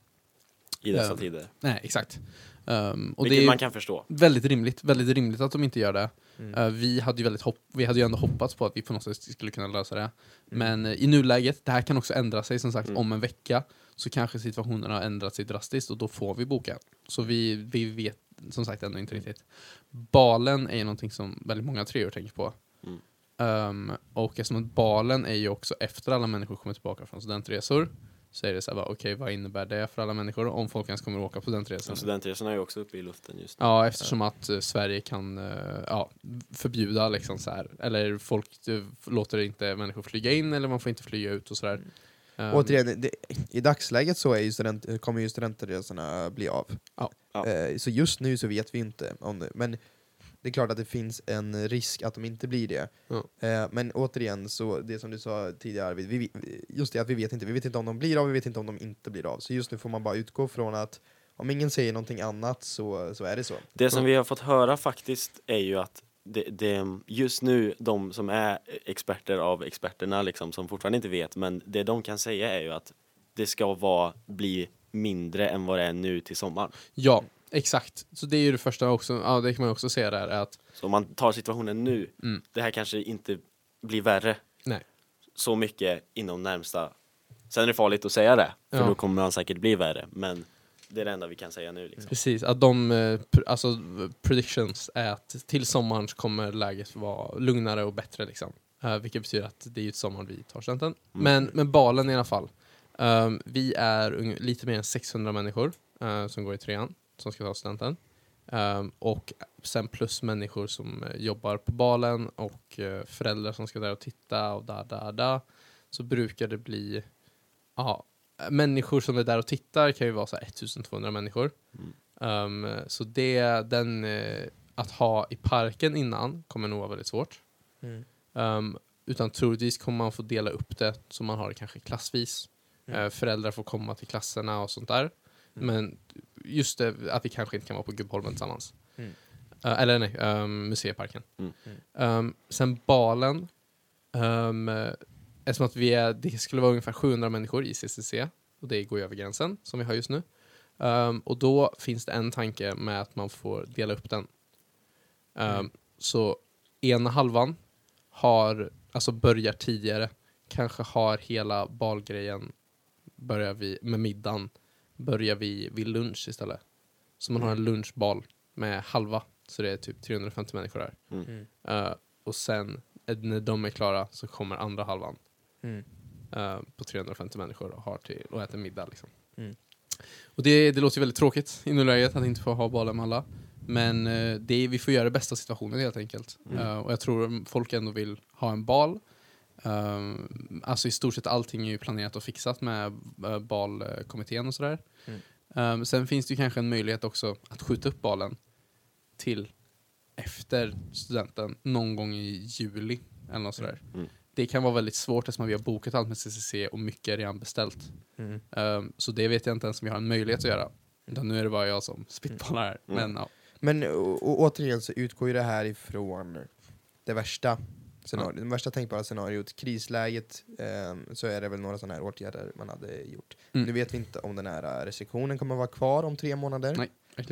I dessa Ja. tider. nej, exakt. Ehm, och Vilket det är man kan förstå. väldigt rimligt, väldigt rimligt att de inte gör det. Mm. Eh, vi, hade ju väldigt hopp, vi hade ju ändå hoppats på att vi på något sätt skulle kunna lösa det. Mm. Men eh, i nuläget, det här kan också ändra sig som sagt Mm. om en vecka så kanske situationen har ändrat sig drastiskt och då får vi boka. Så vi, vi vet som sagt ändå inte riktigt. Balen är ju någonting som väldigt många treor tänker på. Mm. Ehm, och eftersom att balen är ju också efter alla människor kommer tillbaka från studentresor så är det så här, bara, okej vad innebär det för alla människor om folk ens kommer åka på studentresor? Och studentresorna är ju också uppe i luften just nu. Ja, eftersom att eh, Sverige kan eh, ja, förbjuda liksom så här, eller folk eh, låter inte människor flyga in eller man får inte flyga ut och sådär. Mm. Ehm, Återigen, det, i dagsläget så är ju student, kommer ju studentresorna bli av. Ja. Ja. Eh, så just nu så vet vi inte om det. Men det är klart att det finns en risk att de inte blir det. Ja. Eh, men återigen, så det som du sa tidigare Arvid, vi, just det att vi vet inte. Vi vet inte om de blir av, vi vet inte om de inte blir av. Så just nu får man bara utgå från att om ingen säger någonting annat så, så är det så. Det som vi har fått höra faktiskt är ju att det, det, just nu, de som är experter av experterna liksom, som fortfarande inte vet, men det de kan säga är ju att det ska vara, bli mindre än vad det är nu till sommaren. Ja, exakt. Så det är ju det första också, ja det kan man också säga där, är att Så om man tar situationen nu, Mm. det här kanske inte blir värre Nej. så mycket inom närmsta. Sen är det farligt att säga det, för Ja. då kommer man säkert bli värre, men det är det enda vi kan säga nu. Liksom. Precis, att de eh, alltså, predictions är att till sommaren kommer läget vara lugnare och bättre liksom. Eh, vilket betyder att det är ju till sommaren vi tar studenten. Mm. Men, men balen i alla fall. Ehm, vi är lite mer än 600 människor eh, som går i trean som ska ta studenten. Ehm, och sen plus människor som jobbar på balen och eh, föräldrar som ska där och titta och där, där, där. Så brukar det bli, ja, människor som är där och tittar kan ju vara så här 1200 människor. Mm. Um, så det, den, eh, att ha i parken innan kommer nog vara väldigt svårt. Um, utan troligtvis kommer man få dela upp det så man har det kanske klassvis. Mm. Eh, föräldrar får komma till klasserna och sånt där. Men just det, att vi kanske inte kan vara på Gubbholmen tillsammans. Mm. Eh, eller nej, um, museiparken. Mm. Um, sen balen. Eftersom att vi är, det skulle vara ungefär 700 människor i CCC och det går ju över gränsen som vi har just nu. Um, och då finns det en tanke med att man får dela upp den. Um, Mm. Så ena halvan har, alltså börjar tidigare, kanske har hela balgrejen, börjar vi med middagen, börjar vi vid lunch istället. Så man har en lunchbal med halva, så det är typ 350 människor där. Mm. Uh, och sen eh, när de är klara så kommer andra halvan Mm. uh, på 350 människor och, har till, och äter middag. Liksom. Mm. Och det, det låter ju väldigt tråkigt i nuläget att inte få ha balen med alla. Men uh, det vi får göra det bästa situationen helt enkelt. Mm. Uh, och jag tror folk ändå vill ha en bal. Um, alltså i stort sett allting är ju planerat och fixat med uh, balkommittén och sådär. Mm. Um, sen finns det ju kanske en möjlighet också att skjuta upp balen till efter studenten någon gång i juli eller något sådär. Mm. Det kan vara väldigt svårt eftersom vi har bokat allt med CCC och mycket är redan beställt. Mm. Um, så det vet jag inte ens om vi har en möjlighet att göra. Utan nu är det bara jag som spitballar här. Mm. Men ja. Men och, och, återigen så utgår ju det här ifrån det värsta scenariot, det värsta tänkbara scenariot. Krisläget, ehm, så är det väl några sådana här åtgärder man hade gjort. Mm. Nu vet vi inte om den här äh, restriktionen kommer vara kvar om tre månader. Nej.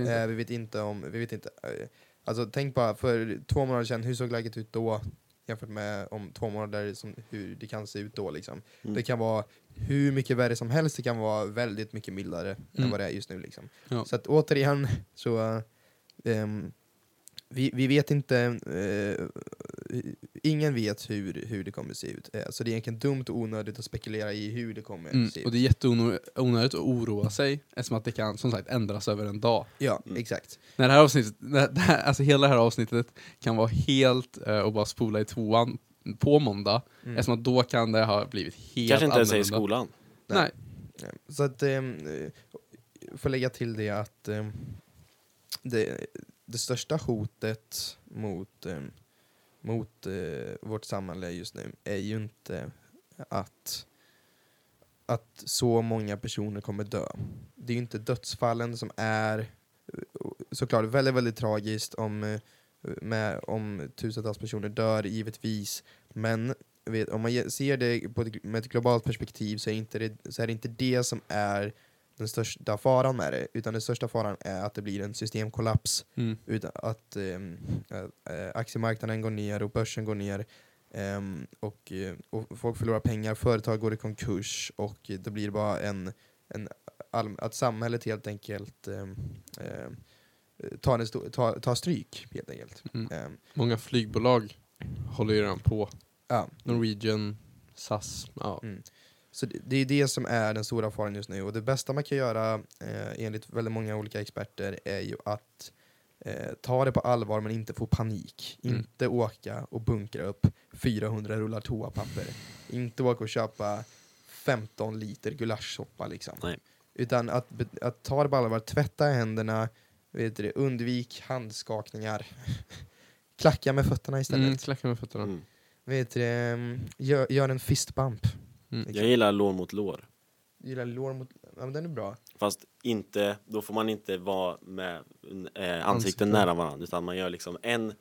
Eh, vi vet inte om, vi vet inte, eh, alltså tänk bara för två månader sedan, hur såg läget ut då? Jämfört med om två månader, som, hur det kan se ut då liksom. Mm. Det kan vara hur mycket värre som helst, det kan vara väldigt mycket mildare Mm. än vad det är just nu liksom. Ja. Så att återigen, så ehm, vi, vi vet inte, eh, ingen vet hur, hur det kommer se ut. Eh, så det är egentligen dumt och onödigt att spekulera i hur det kommer Mm. se Och ut. det är jätteonödigt att oroa sig eftersom att det kan som sagt ändras över en dag. Ja, Mm. exakt. När det här avsnittet, när det här, alltså hela det här avsnittet kan vara helt eh, och bara spola i tvåan på måndag. Mm. Eftersom att då kan det ha blivit helt Kanske inte ens i annorlunda. skolan. Nej. Nej, Så att, eh, får lägga till det att ehm, det, det största hotet mot, ehm, mot eh, vårt samhälle just nu är ju inte att, att så många personer kommer dö. Det är ju inte dödsfallen som är såklart väldigt, väldigt tragiskt om, med, om tusentals personer dör, givetvis. Men vet, om man ser det på ett, med ett globalt perspektiv så är, inte det, så är det inte det som är den största faran med det, utan den största faran är att det blir en systemkollaps, Mm. utan att ehm, äh, äh, aktiemarknaden går ner och börsen går ner ehm, och, eh, och folk förlorar pengar, företag går i konkurs och det blir bara en, en att samhället helt enkelt ehm, ehm, tar, en tar, tar stryk helt enkelt. Mm. Många flygbolag håller ju redan på. Ja. Norwegian, SAS, ja. Mm. Så det, det är det som är den stora faran just nu. Och det bästa man kan göra, eh, enligt väldigt många olika experter, är ju att eh, ta det på allvar men inte få panik. Mm. Inte åka och bunkra upp 400 rullar toapapper. inte åka och köpa 15 liter gulaschsoppa liksom. Nej. Utan att, att ta det på allvar, tvätta händerna, vet du, undvik handskakningar. [laughs] Klacka med fötterna istället. Mm, klacka med fötterna. Mm. Vet du, mm, gör, gör en fist bump. Mm. Jag gillar lår mot lår. Gillar lår mot... Ja, men den är bra. Fast inte, då får man inte vara med eh, ansikten nära varandra utan man gör liksom en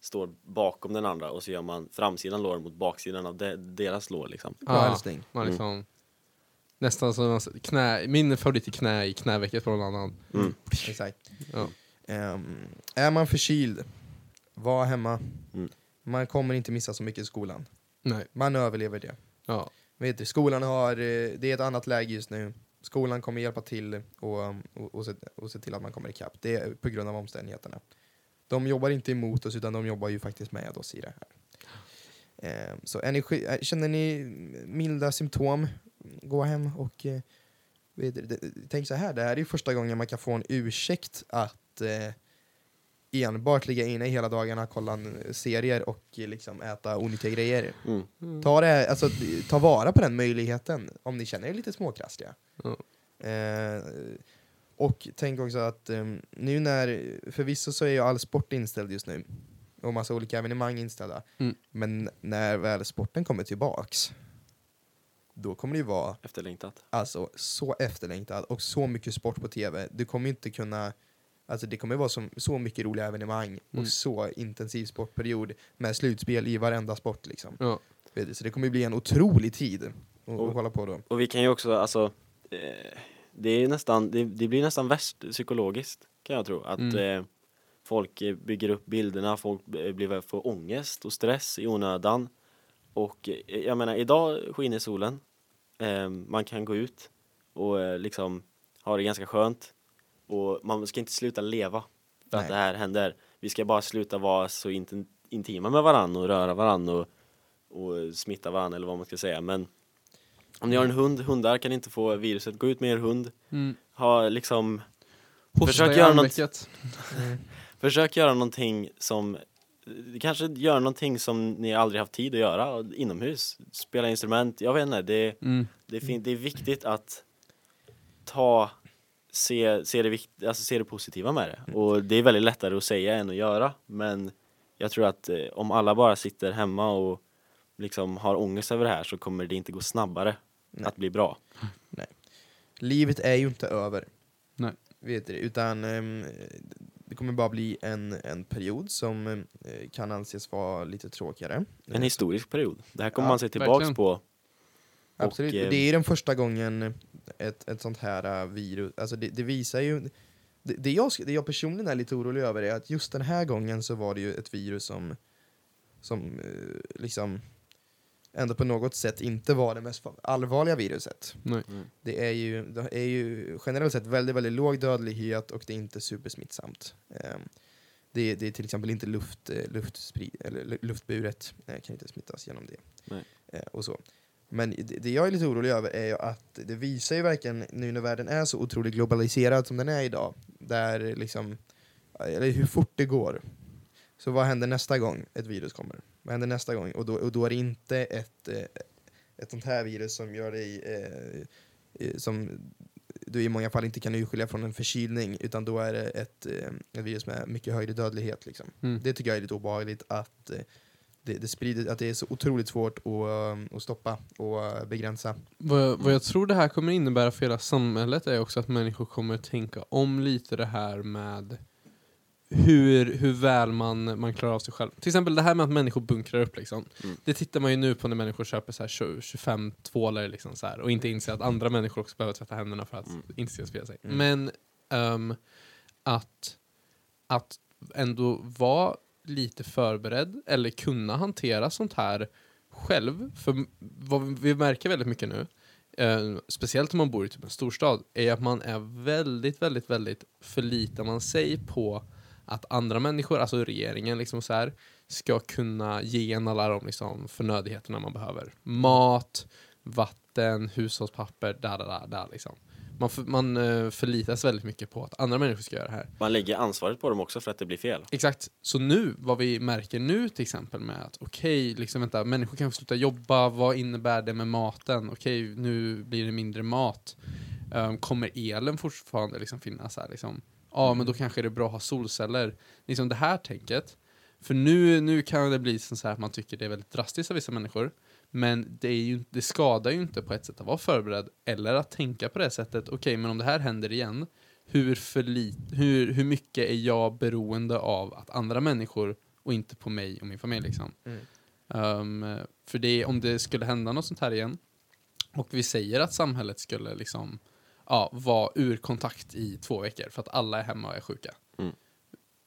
står bakom den andra och så gör man framsidan lår mot baksidan av de, deras lår liksom. Bra Ja, älskling. man Mm. liksom, Nästan som man- knä, min favorit är knä i knävecket på någon annan. Mm. Exakt. Ja. Ehm, är man förkyld, var hemma. Mm. Man kommer inte missa så mycket i skolan. Nej. Man överlever det. Ja. Vet du, skolan har, eh, det är ett annat läge just nu. Skolan kommer hjälpa till och, um, och, och, se, och se till att man kommer ikapp. Det är på grund av omständigheterna. De jobbar inte emot oss utan de jobbar ju faktiskt med oss i det här. Eh, så energi, eh, känner ni milda symptom, gå hem och eh, vet, du, det- tänk så här, det här är ju första gången man kan få en ursäkt att eh, enbart ligga inne hela dagarna, kolla en- serier och eh, liksom äta onyttiga grejer. Mm. Ta, det, alltså, ta vara på den möjligheten om ni känner er lite småkrassliga. Ja. Eh, och tänk också att eh, nu när, förvisso så är ju all sport inställd just nu och massa olika evenemang inställda. Mm. Men när väl sporten kommer tillbaks, då kommer det ju vara Efterlängtat. alltså, så efterlängtad och så mycket sport på tv. Du kommer ju inte kunna Alltså det kommer vara så, så mycket roliga evenemang Mm. och så intensiv sportperiod med slutspel i varenda sport liksom. Ja. Så det kommer bli en otrolig tid att Och- att kolla på då. Och vi kan ju också, alltså, eh, det är nästan, det, det blir nästan värst psykologiskt kan jag tro. Att Mm. eh, folk bygger upp bilderna, folk blir, får ångest och stress i onödan. Och eh, jag menar, idag skiner solen, eh, man kan gå ut och eh, liksom ha det ganska skönt. Och man ska inte sluta leva för Nej. att det här händer. Vi ska bara sluta vara så intim- intima med varandra och röra varandra och, och smitta varandra eller vad man ska säga. Men om ni har en hund, hundar kan inte få viruset. Gå ut med er hund. Mm. Ha liksom, Hosta Försök göra något- [laughs] försök göra någonting som Kanske gör någonting som ni aldrig haft tid att göra inomhus. Spela instrument, jag vet inte. Det, Mm. det, är, det är viktigt att ta, se, se, det, vikt, alltså se det positiva med det. Och det är väldigt lättare att säga än att göra. Men jag tror att eh, om alla bara sitter hemma och liksom har ångest över det här så kommer det inte gå snabbare Nej. att bli bra. [laughs] Livet är ju inte över. Nej. Vet du, utan ehm, det kommer bara bli en, en period som eh, kan anses vara lite tråkigare. En historisk period. Det här kommer Ja, man se tillbaks verkligen. på. Absolut. Och, eh, det är den första gången ett, ett sånt här äh, virus, alltså det, det visar ju det, det, jag, det jag personligen är lite orolig över är att just den här gången så var det ju ett virus som, som eh, liksom ändå på något sätt inte var det mest allvarliga viruset. Nej. Det är ju, det är ju generellt sett väldigt, väldigt låg dödlighet och det är inte supersmittsamt. Ehm, det, det är till exempel inte luft, eh, luftsprid, eller lu- luftburet, eh, kan inte smittas genom det. Nej. Och så. Men det, jag är lite orolig över är ju att det visar ju verkligen, nu när världen är så otroligt globaliserad som den är idag, där liksom, eller hur fort det går. Så vad händer nästa gång ett virus kommer? Vad händer nästa gång? Och då, och då är det inte ett, eh, ett sånt här virus som gör dig, eh, eh, som du i många fall inte kan urskilja från en förkylning, utan då är det ett, ett virus med mycket högre dödlighet. Liksom. Mm. Det tycker jag är lite obehagligt att det, det sprider, att det är så otroligt svårt att, eh, att stoppa och eh, begränsa. Vad, vad jag tror det här kommer innebära för hela samhället är också att människor kommer tänka om lite det här med hur, hur väl man, man klarar av sig själv. Till exempel det här med att människor bunkrar upp. Liksom. Mm. Det tittar man ju nu på när människor köper så här 20, 25 tvålar liksom så här, och inte inser att andra människor också behöver tvätta händerna för att Mm. inte sprida sig. Mm. Men ehm, att, att ändå vara lite förberedd eller kunna hantera sånt här själv. För vad vi märker väldigt mycket nu, eh, speciellt om man bor i typ en storstad, är att man är väldigt, väldigt, väldigt förlitar man sig på att andra människor, alltså regeringen, liksom så här, ska kunna ge en alla de liksom, förnödigheterna man behöver. Mat, vatten, hushållspapper, där, där, där, där liksom. Man, för, man eh, förlitar sig väldigt mycket på att andra människor ska göra det här. Man lägger ansvaret på dem också för att det blir fel. Exakt. Så nu, vad vi märker nu till exempel med att okej, liksom vänta, människor kan få sluta jobba, vad innebär det med maten? Okej, nu blir det mindre mat. Ehm, kommer elen fortfarande liksom finnas här liksom? Ja, men då kanske det är bra att ha solceller. Liksom det här tänket. För nu, nu kan det bli så här att man tycker det är väldigt drastiskt av vissa människor. Men det, är ju, det skadar ju inte på ett sätt att vara förberedd eller att tänka på det sättet. Okej, men om det här händer igen, hur, förlit, hur, hur mycket är jag beroende av att andra människor och inte på mig och min familj liksom. Mm. Um, för det, om det skulle hända något sånt här igen och vi säger att samhället skulle liksom ja, vara ur kontakt i två veckor för att alla är hemma och är sjuka. Mm.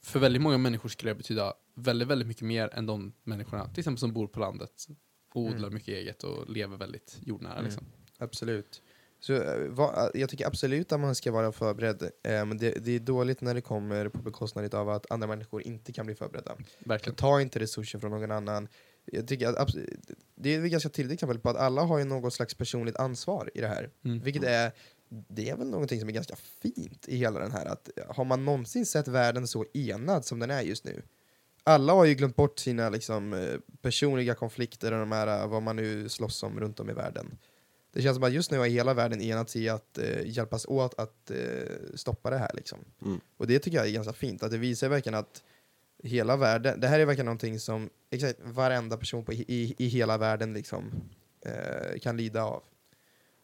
För väldigt många människor skulle det betyda väldigt, väldigt mycket mer än de människorna till exempel som bor på landet och odlar Mm. mycket eget och lever väldigt jordnära. Mm. Liksom. Absolut. Så, eh, vad- jag tycker absolut att man ska vara förberedd. Eh, men det, det är dåligt när det kommer på bekostnad av att andra människor inte kan bli förberedda. Verkligen. Ta inte resurser från någon annan. Jag tycker att, det är ett ganska tydligt exempel på att alla har ju något slags personligt ansvar i det här. Mm. Vilket är, det är väl någonting som är ganska fint i hela den här. Att, har man någonsin sett världen så enad som den är just nu? Alla har ju glömt bort sina liksom, eh, personliga konflikter och de här, eh, vad man nu slåss om runt om i världen. Det känns som att just nu har hela världen enats i att eh, hjälpas åt att eh, stoppa det här. Liksom. Mm. Och det tycker jag är ganska fint, att det visar verkligen att hela världen, det här är verkligen någonting som exakt varenda person på, i, i hela världen liksom, eh, kan lida av.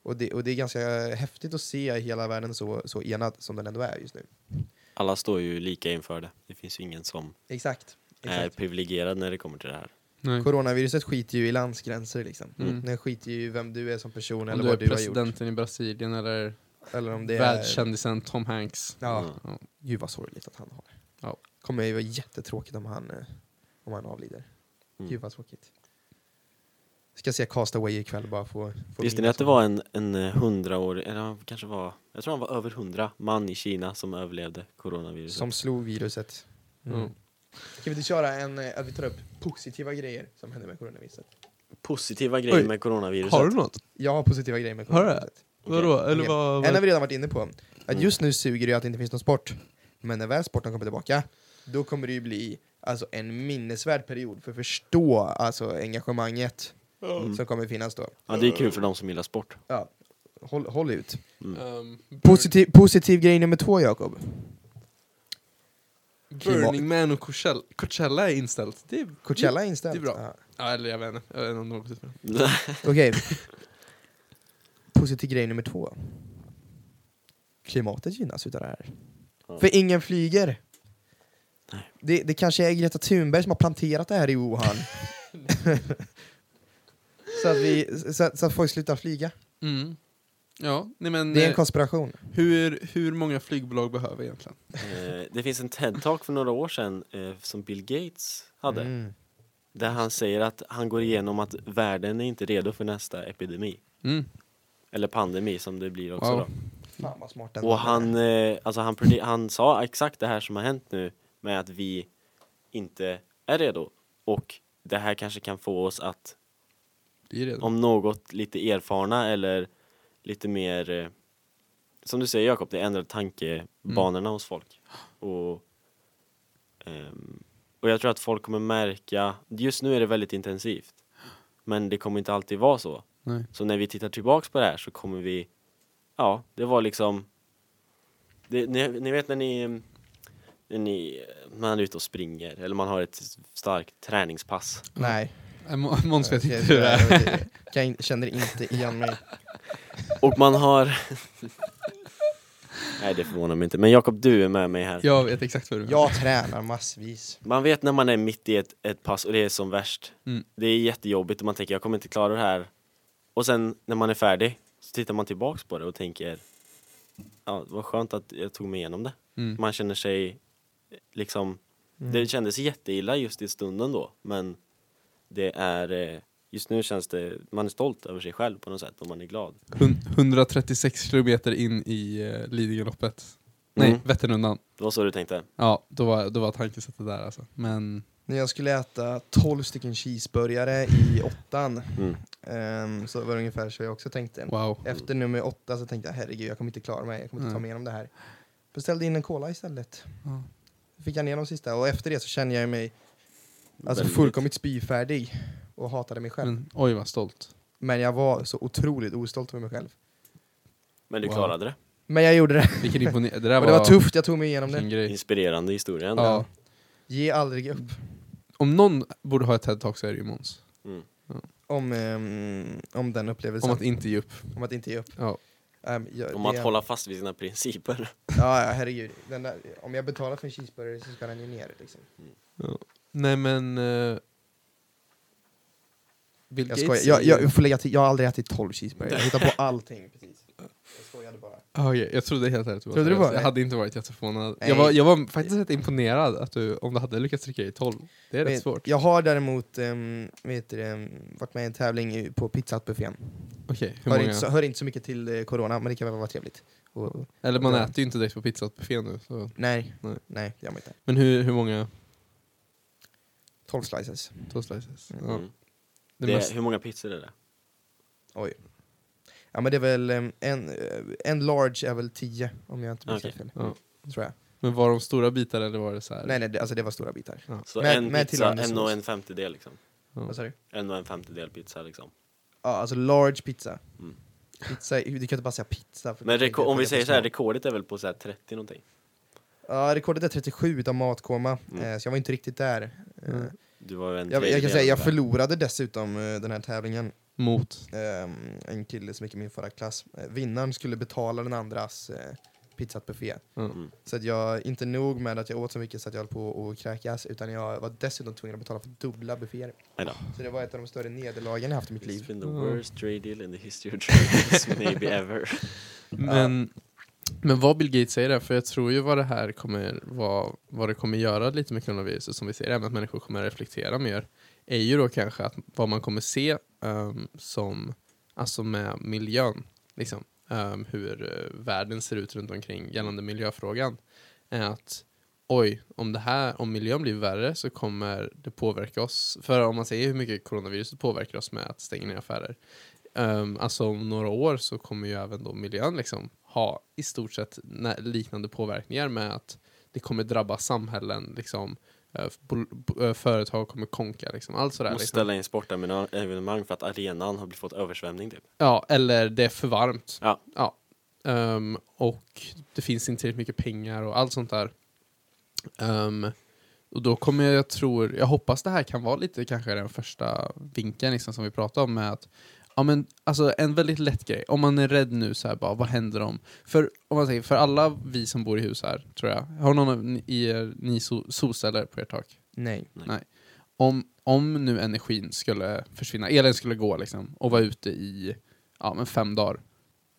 Och det, och det är ganska häftigt att se hela världen så, så enad som den ändå är just nu. Alla står ju lika inför det. Det finns ju ingen som Exakt. Är privilegierad när det kommer till det här. Nej. Coronaviruset skiter ju i landsgränser liksom. Mm. Den skiter ju i vem du är som person Om eller du är vad du har gjort. presidenten i Brasilien eller Eller om det är... världskändisen Tom Hanks. Ja, Mm. Ja. gud vad sorgligt att han har det. Ja. Kommer ju vara jättetråkigt om han, eh, om han avlider. Mm. Gud vad tråkigt. Ska se Castaway ikväll bara få... få Visste ni minnas att det var en, en hundraårig, eller han kanske var, jag tror han var över hundra man i Kina som överlevde coronaviruset. Som slog viruset. Mm. Mm. Ska vi inte köra en, eh, att vi tar upp positiva grejer som händer med coronaviruset? Positiva grejer Oj. med coronaviruset. Har du något? Jag har positiva grejer med Har du det? coronaviruset. Vadå? Eller Okej. vad? En har vi redan varit inne på. Att Mm. just nu suger det ju att det inte finns någon sport. Men när väl sporten kommer tillbaka, då kommer det ju bli alltså, en minnesvärd period för att förstå alltså, engagemanget Mm. som kommer finnas då. Ja, det är kul för de som gillar sport. Ja, håll, håll ut. Mm. Um, Positiv, positiv grej nummer två, Jakob. Burning Man och Coachella, Coachella är inställt. Det är, Coachella är inställt. det är bra. Ja. Ja, eller jag vet inte. Jag vet inte om något ut med. Okej. [laughs] Positiv grej nummer två. Klimatet gynnas utav det här. Ja. För ingen flyger. Nej. Det, det kanske är Greta Thunberg som har planterat det här i Wuhan. [laughs] [laughs] så, att vi, så, att- så att folk slutar flyga. Mm. Ja, nej men Det är en eh, konspiration. hur, hur många flygbolag behöver egentligen? Eh, det finns en TED-talk för några år sedan eh, som Bill Gates hade. Mm. Där han säger att han går igenom att världen är inte redo för nästa epidemi. Mm. Eller pandemi som det blir också Wow. då. Fan vad smart den Och han, eh, alltså han, han sa exakt det här som har hänt nu med att vi inte är redo. Och det här kanske kan få oss att, om något, lite erfarna eller lite mer, eh, som du säger Jakob, det ändrar tankebanorna hos folk. Och, ehm, och jag tror att folk kommer märka, just nu är det väldigt intensivt. Men det kommer inte alltid vara så. Nej. Så när vi tittar tillbaks på det här så kommer vi, ja, det var liksom, det, ni, ni vet när ni, när ni, man är ute och springer eller man har ett starkt träningspass. Nej. Må- Måns vet inte hur det är. jag känner inte igen mig. Och man har, nej det förvånar mig inte, men Jakob du är med mig här. Jag vet exakt vad du menar. Jag tränar massvis. Man vet när man är mitt i ett, ett pass och det är som värst. Mm. Det är jättejobbigt och man tänker jag kommer inte klara det här. Och sen när man är färdig så tittar man tillbaks på det och tänker ja, vad skönt att jag tog mig igenom det. Mm. Man känner sig liksom, Mm. det kändes jätteilla just i stunden då men det är, eh, just nu känns det, man är stolt över sig själv på något sätt och man är glad. Hun- 136 kilometer in i uh, Lidingöloppet. Nej, Mm. Vätternrundan. Det var så du tänkte? Ja, då var, då var tankesättet där alltså. Men När jag skulle äta 12 stycken cheeseburgare i åttan Mm. ehm, så var det ungefär så jag också tänkte. Wow. Efter nummer åtta så tänkte jag herregud, jag kommer inte klara mig, jag kommer inte ta mig igenom det här. Beställde in en cola istället. Ja. Fick jag ner de sista och efter det så kände jag mig alltså, fullkomligt spyfärdig och hatade mig själv. Men, oj vad stolt. Men jag var så otroligt ostolt över mig själv. Men du Wow. klarade det. Men jag gjorde det. Vilken imponerande. Det där [laughs] Och det var tufft, jag tog mig igenom Vilken det. grej. Inspirerande historia. ändå. Ja. Ge aldrig upp. Om någon borde ha ett TED-talk så är det ju Måns. Mm. Om, ehm, om den upplevelsen. Om att inte ge upp. om att inte ge upp. Ja. Ehm, jag- Om det- att hålla fast vid sina principer. [laughs] Ja, ja, herregud. Den där, om jag betalar för en cheeseburgare så ska den ju ner. Liksom. Nej men... Uh, Bill Jag, Gates skojar. Jag, säger- jag, får lägga till, jag har aldrig ätit 12 cheeseburgare. Jag hittar på [laughs] allting. Precis. Jag skojade bara. Ah, okej. Jag trodde helt ärligt Trodde du var- Jag hade inte varit jätteförvånad. Jag var, jag var faktiskt rätt imponerad att du, om du hade lyckats trycka i 12. Det är Men rätt svårt. Jag har däremot um, vet du, det, varit med i en tävling på Pizzahut-buffén. Okej, hur Hör, många? inte så- hör inte så mycket till eh, corona, men det kan väl vara trevligt. Och, Eller man äter ju inte direkt på pizzat-buffén nu. Så. nej, Nej. nej, det gör man inte. Men hur, hur många 12 slices. två slices? Mm. Ja. Det Det, mest, hur många pizzor är det? Oj. Ja men det är väl en, eh, en large är väl 10 om jag inte minns helt fel. ja. Tror jag. Men var de stora bitar eller var det så här? Nej nej, det, alltså det var stora bitar. Så Med- en med pizza, en och en femtedel liksom. Ja. Vad sa du? En och en femtedel pizza liksom. Ja, alltså large pizza. Mm. Pizza, du kan inte bara säga pizza. för Men det- reko- det- om vi säger så här, rekordet är väl på så här 30 någonting? Ja, rekordet är 37 utav matkoma, Mm. eh, så jag var inte riktigt där. Eh, Mm. Du var en jag, jag kan säga, jag förlorade dessutom eh, den här tävlingen. Mot? Ehm, en kille som gick i min förra klass. Eh, vinnaren skulle betala den andras eh, pizzatbuffé. Mm. Så att jag, inte nog med att jag åt så mycket så att jag höll på att kräkas, utan jag var dessutom tvungen att betala för dubbla bufféer. Så det var ett av de större nederlagen jag haft i mitt It's liv. been the Mm. worst trade deal in the history of trades [laughs] maybe ever. Men, men vad Bill Gates säger där, för jag tror ju vad det här kommer, vad, vad det kommer göra lite med coronaviruset som vi ser, även att människor kommer reflektera mer, är ju då kanske att vad man kommer se um, som, alltså med miljön, liksom, um, hur uh, världen ser ut runt omkring gällande miljöfrågan, är att oj, om det här, om miljön blir värre så kommer det påverka oss, för om man säger hur mycket coronaviruset påverkar oss med att stänga ner affärer, Um, alltså om några år så kommer ju även då miljön liksom ha i stort sett liknande påverkningar med att det kommer drabba samhällen, liksom, eh, eh, företag kommer konka, liksom, allt sådär. Måste Liksom. ställa in sportevenemang för att arenan har fått översvämning typ. Ja, eller det är för varmt. Ja. ja. Ehm, och det finns inte tillräckligt mycket pengar och allt sånt där. Ehm, och då kommer jag, jag tror, jag hoppas det här kan vara lite kanske den första vinkeln liksom, som vi pratade om med att Ja men alltså en väldigt lätt grej, om man är rädd nu så här bara, vad händer om? För, om man säger, för alla vi som bor i hus här, tror jag, har någon av ni- i er, ni so- solceller på ert tak? Nej. om, om nu energin skulle försvinna, elen skulle gå liksom, och vara ute i ja, men fem dagar.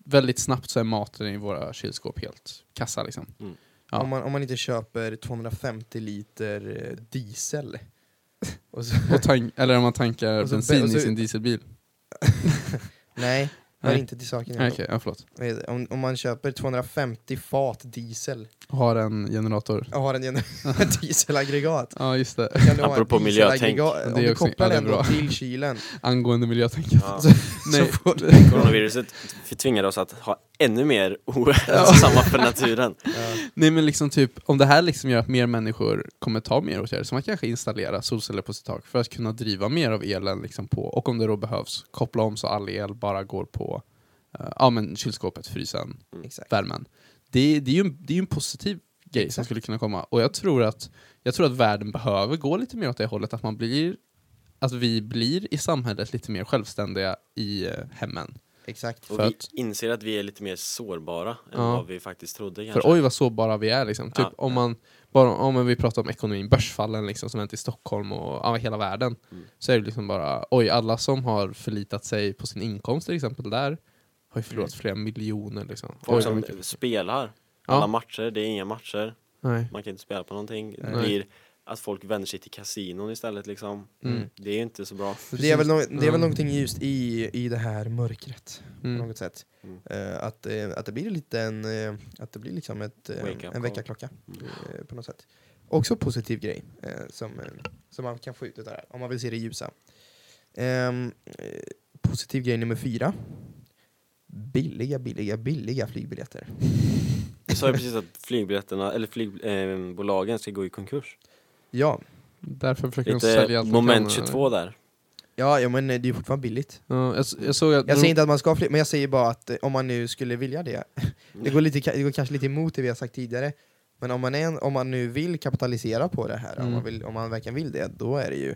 Väldigt snabbt så är maten i våra kylskåp helt kassa liksom. Mm. Ja. Om, man, om man inte köper 250 liter eh, diesel. [laughs] och så, Och tank, eller om man tankar [laughs] Och så- bensin och så- i sin dieselbil. Nej, hör Nej. inte till saken. Okej, ja, förlåt. Om, om man köper 250 fat diesel Har en generator. och har en gener- [laughs] [laughs] dieselaggregat. Ja, just det. Kan du ha Apropå en miljötänk. dieselaggregat- Om Det är du också- kopplar ja, det är den då bra. till kylen. [laughs] Angående miljötänket. Ja. Nej. Coronaviruset tvingar oss att ha ännu mer ohälsosamma för naturen. ja. Nej men liksom typ, om det här liksom gör att mer människor kommer ta mer åtgärder, så man kanske installera solceller på sitt tak för att kunna driva mer av elen liksom på, och om det då behövs, koppla om så all el bara går på ja, men kylskåpet, frysen, Exakt. värmen. Det, det är ju en, det är en positiv grej som skulle kunna komma, och jag tror, att, jag tror att världen behöver gå lite mer åt det hållet, att man blir att vi blir i samhället lite mer självständiga i eh, hemmen. Exakt. Och vi att- inser att vi är lite mer sårbara än Ja. vad vi faktiskt trodde kanske. För oj vad sårbara vi är liksom. Typ Ja, om ja. man, bara om vi pratar om ekonomin, börsfallen liksom som hänt i Stockholm och ja, hela världen. Mm. Så är det liksom bara, oj alla som har förlitat sig på sin inkomst till exempel där har ju förlorat Mm. flera miljoner liksom. Folk som spelar Ja. alla matcher, det är inga matcher. Nej. Man kan inte spela på någonting. Det blir att folk vänder sig till kasinon istället liksom. Mm. Det är inte så bra. Det är väl, no- det är Ja. väl någonting just i, i det här mörkret på Mm. något sätt. Mm. Eh, att, eh, att det blir lite en, eh, att det blir liksom ett, en väckarklocka Mm. på något sätt. också positiv grej som, som man kan få ut det här, om man vill se det ljusa. Eh, positiv grej nummer fyra. Billiga, billiga, billiga flygbiljetter. Du sa ju precis att [laughs] flygbiljetterna, eller flygbolagen ska gå i konkurs. Ja, Därför försöker de sälja Lite allt moment kan. 22 där. ja, ja men eh, det är ju fortfarande billigt. Ja, jag, jag såg att... Jag säger inte att man ska flyga, men jag säger bara att eh, om man nu skulle vilja det, [laughs] det går, lite, det går kanske lite emot det vi har sagt tidigare, men om man, är en, om man nu vill kapitalisera på det här, om, Mm. man vill, om man verkligen vill det, då är det ju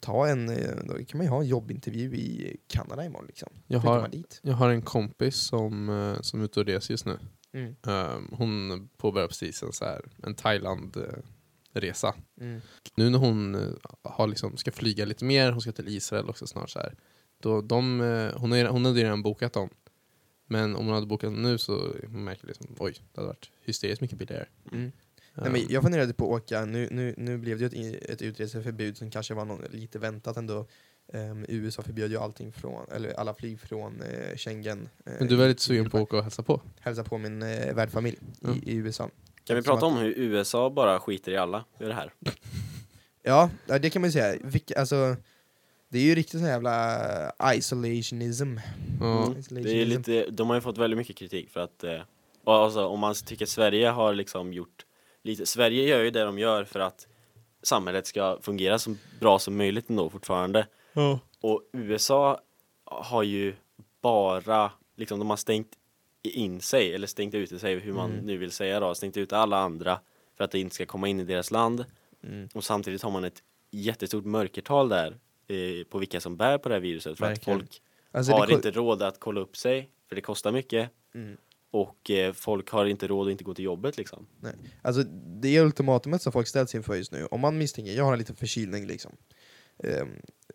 ta en, eh, då kan man ju ha en jobbintervju i Kanada imorgon liksom. jag, har, jag har en kompis som, eh, som är ute och reser just nu. Mm. Um, hon påbörjar precis en, så här, en Thailand-resa. Mm. Nu när hon eh, har liksom, ska flyga lite mer, hon ska till Israel också snart. Så här, då de, hon, har, hon hade ju redan bokat dem. Men om hon hade bokat dem nu så hon märker liksom, oj, det hade varit hysteriskt mycket billigare. Mm. Nej, men jag funderade på att åka, nu, nu, nu blev det ju ett, ett utreseförbud som kanske var någon, lite väntat ändå. Um, USA förbjöd ju allting från, eller alla flyg från eh, Schengen. eh, men du var lite sugen på att åka och hälsa på? Hälsa på min eh, värdfamilj Ja. i, i USA. Kan vi prata att- om hur USA bara skiter i alla i det här? [laughs] Ja, det kan man ju säga. Vilka, alltså, det är ju riktigt sån jävla isolationism. Mm. Det är Isolationism. lite, de har ju fått väldigt mycket kritik för att, eh, alltså, om man tycker Sverige har liksom gjort lite, Sverige gör ju det de gör för att samhället ska fungera så bra som möjligt ändå fortfarande. Och USA har ju bara, liksom de har stängt in sig, eller stängt ute sig, hur man Mm. nu vill säga då, stängt ute alla andra för att det inte ska komma in i deras land. Mm. Och samtidigt har man ett jättestort mörkertal där eh, på vilka som bär på det här viruset för Verkligen. att folk Alltså, har inte råd att kolla upp sig, för det kostar mycket. Mm. Och eh, folk har inte råd att inte gå till jobbet liksom. Alltså, det är ultimatumet som folk ställs inför just nu. Om man misstänker, jag har en liten förkylning liksom. Ehm,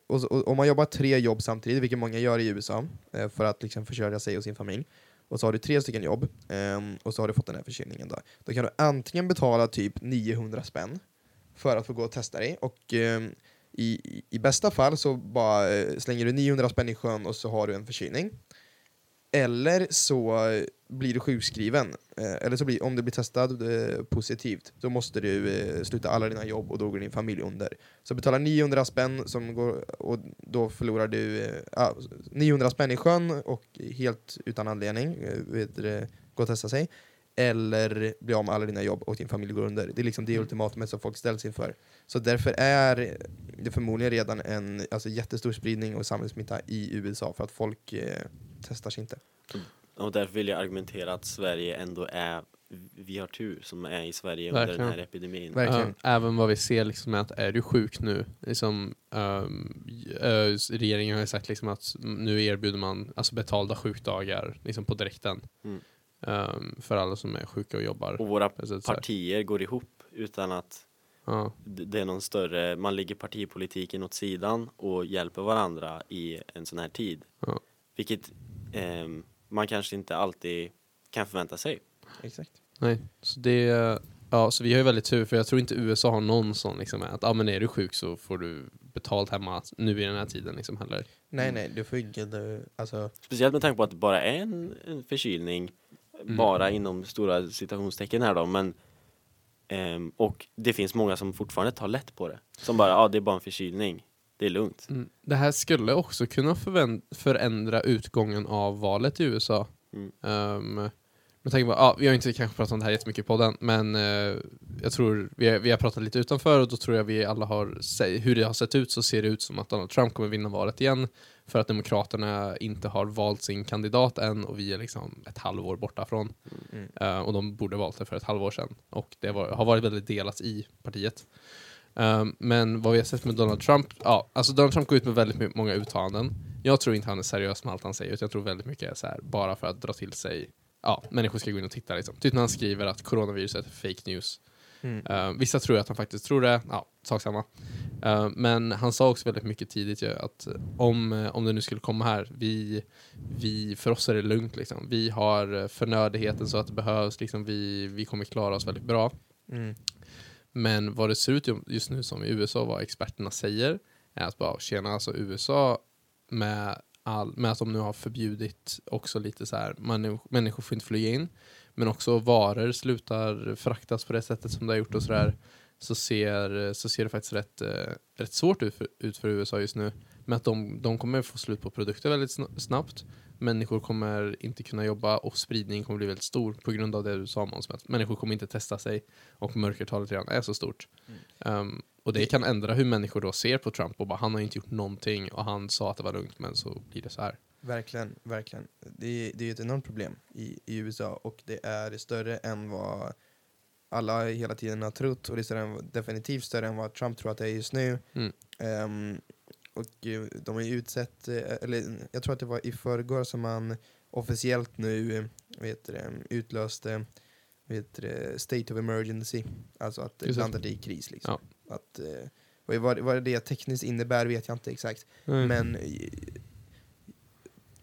och, och, om man jobbar tre jobb samtidigt, vilket många gör i USA, eh, för att liksom försörja sig och sin familj, och så har du tre stycken jobb, ehm, och så har du fått den här förkylningen då. Då kan du antingen betala typ 900 spänn för att få gå och testa dig, och ehm, i, i- bästa fall så bara eh, slänger du 900 spänn i sjön och så har du en förkylning. Eller så blir du sjukskriven. Eh, eller så blir, om du blir testad eh, positivt, då måste du eh, sluta alla dina jobb och då går din familj under. Så betala 900 spänn som går, och då förlorar du ja, 900 spänn i sjön och helt utan anledning vet gå och testa sig. Eller bli av med alla dina jobb och din familj går under. Det är liksom det Mm. ultimatumet som folk ställs inför. Så därför är det förmodligen redan en alltså, jättestor spridning och samhällssmitta i USA för att folk testar sig inte. Och därför vill jag argumentera att Sverige ändå är, vi har tur som är i Sverige under Verkligen. den här epidemin. Verkligen. Ja, även vad vi ser liksom är att är du sjuk nu, liksom, eh, regeringen har ju sagt liksom att nu erbjuder man alltså betalda sjukdagar liksom på direkten. Mm. ehm, för alla som är sjuka och jobbar. Och våra partier går ihop utan att Ja, d- det är någon större, man lägger partipolitiken åt sidan och hjälper varandra i en sån här tid. Ja. Vilket ehm, man kanske inte alltid kan förvänta sig. Exakt. nej. Så, det, ja, så vi har ju väldigt tur för jag tror inte USA har någon sån liksom att ah, men är du sjuk så får du betalt hemma nu i den här tiden liksom heller. Nej, nej, du får inte... Alltså, Speciellt med tanke på att det bara är en, en förkylning, Mm. bara inom stora citationstecken här då, men ehm, och det finns många som fortfarande tar lätt på det. Som bara, ja det är bara en förkylning, det är lugnt. Mm. Det här skulle också kunna förändra utgången av valet i USA. Mm. Um, med tanke på, ja, vi har inte kanske pratat om det här jättemycket på podden, men eh, jag tror vi vi har pratat lite utanför och då tror jag vi alla har, se- hur det har sett ut så ser det ut som att Donald Trump kommer vinna valet igen för att Demokraterna inte har valt sin kandidat än och vi är liksom ett halvår borta från. mm. Eh, och de borde valt det för ett halvår sedan. Och det var, har varit väldigt delat i partiet. Um, men vad vi har sett med Donald Trump, ja, alltså Donald Trump går ut med väldigt många uttalanden. Jag tror inte han är seriös med allt han säger, utan jag tror väldigt mycket är så här, bara för att dra till sig, ja, människor ska gå in och titta liksom. Typ när han skriver att coronaviruset är fake news. Mm. Uh, vissa tror att han faktiskt tror det, ja, sak samma. Uh, men han sa också väldigt mycket tidigt ju att om, eh, om det nu skulle komma här, vi, vi, för oss är det lugnt liksom. Vi har eh, förnödigheten så att det behövs, liksom, vi, vi kommer klara oss väldigt bra. Mm. Men vad det ser ut just nu som i USA, vad experterna säger, är att bara tjena, alltså USA med, all, med att de nu har förbjudit också lite så här, man, människor får inte flyga in, men också varor slutar fraktas på det sättet som det har gjort och sådär, så ser, så ser det faktiskt rätt, rätt svårt ut för, ut för USA just nu. Men att de, de kommer få slut på produkter väldigt snabbt. Människor kommer inte kunna jobba och spridningen kommer bli väldigt stor på grund av det du sa Måns, att människor kommer inte testa sig och mörkertalet redan är så stort. Um, och det kan ändra hur människor då ser på Trump och bara han har inte gjort någonting och han sa att det var lugnt men så blir det så här. Verkligen, verkligen. Det är, det är ett enormt problem i, i USA och det är större än vad alla hela tiden har trott och det är större än, definitivt större än vad Trump tror att det är just nu. Mm. Ehm, och eh, de har ju utsett, eh, eller jag tror att det var i förrgår som man officiellt nu eh, vet det, utlöste vet det, state of emergency, alltså att Just det. landet är i kris. Liksom. Att, eh, vad, vad det tekniskt innebär vet jag inte exakt. Men eh,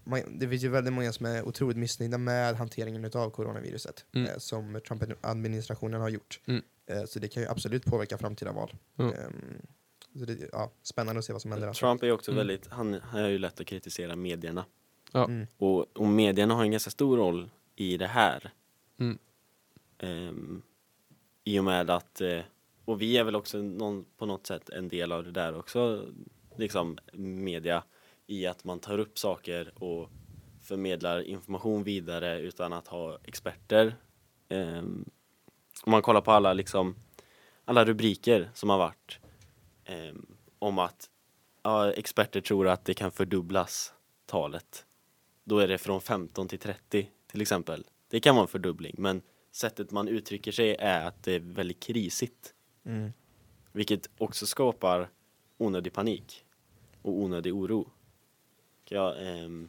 man, det finns ju väldigt många som är otroligt missnöjda med hanteringen av coronaviruset Mm. eh, som Trump-administrationen har gjort. Mm. Eh, så det kan ju absolut påverka framtida val. Ja. Ehm, så det, ja, spännande att se vad som händer. Trump är också Mm. väldigt, han, han är ju lätt att kritisera medierna. Ja. Mm. Och, och medierna har en ganska stor roll i det här. Mm. Ehm, I och med att, eh, och vi är väl också någon, på något sätt en del av det där också, liksom media, i att man tar upp saker och förmedlar information vidare utan att ha experter. Ehm, om man kollar på alla liksom, alla rubriker som har varit ehm, om att ja, experter tror att det kan fördubblas talet. Då är det från 15 till 30 till exempel. Det kan vara en fördubbling men sättet man uttrycker sig är att det är väldigt krisigt. Mm. Vilket också skapar onödig panik och onödig oro. Ja, ehm,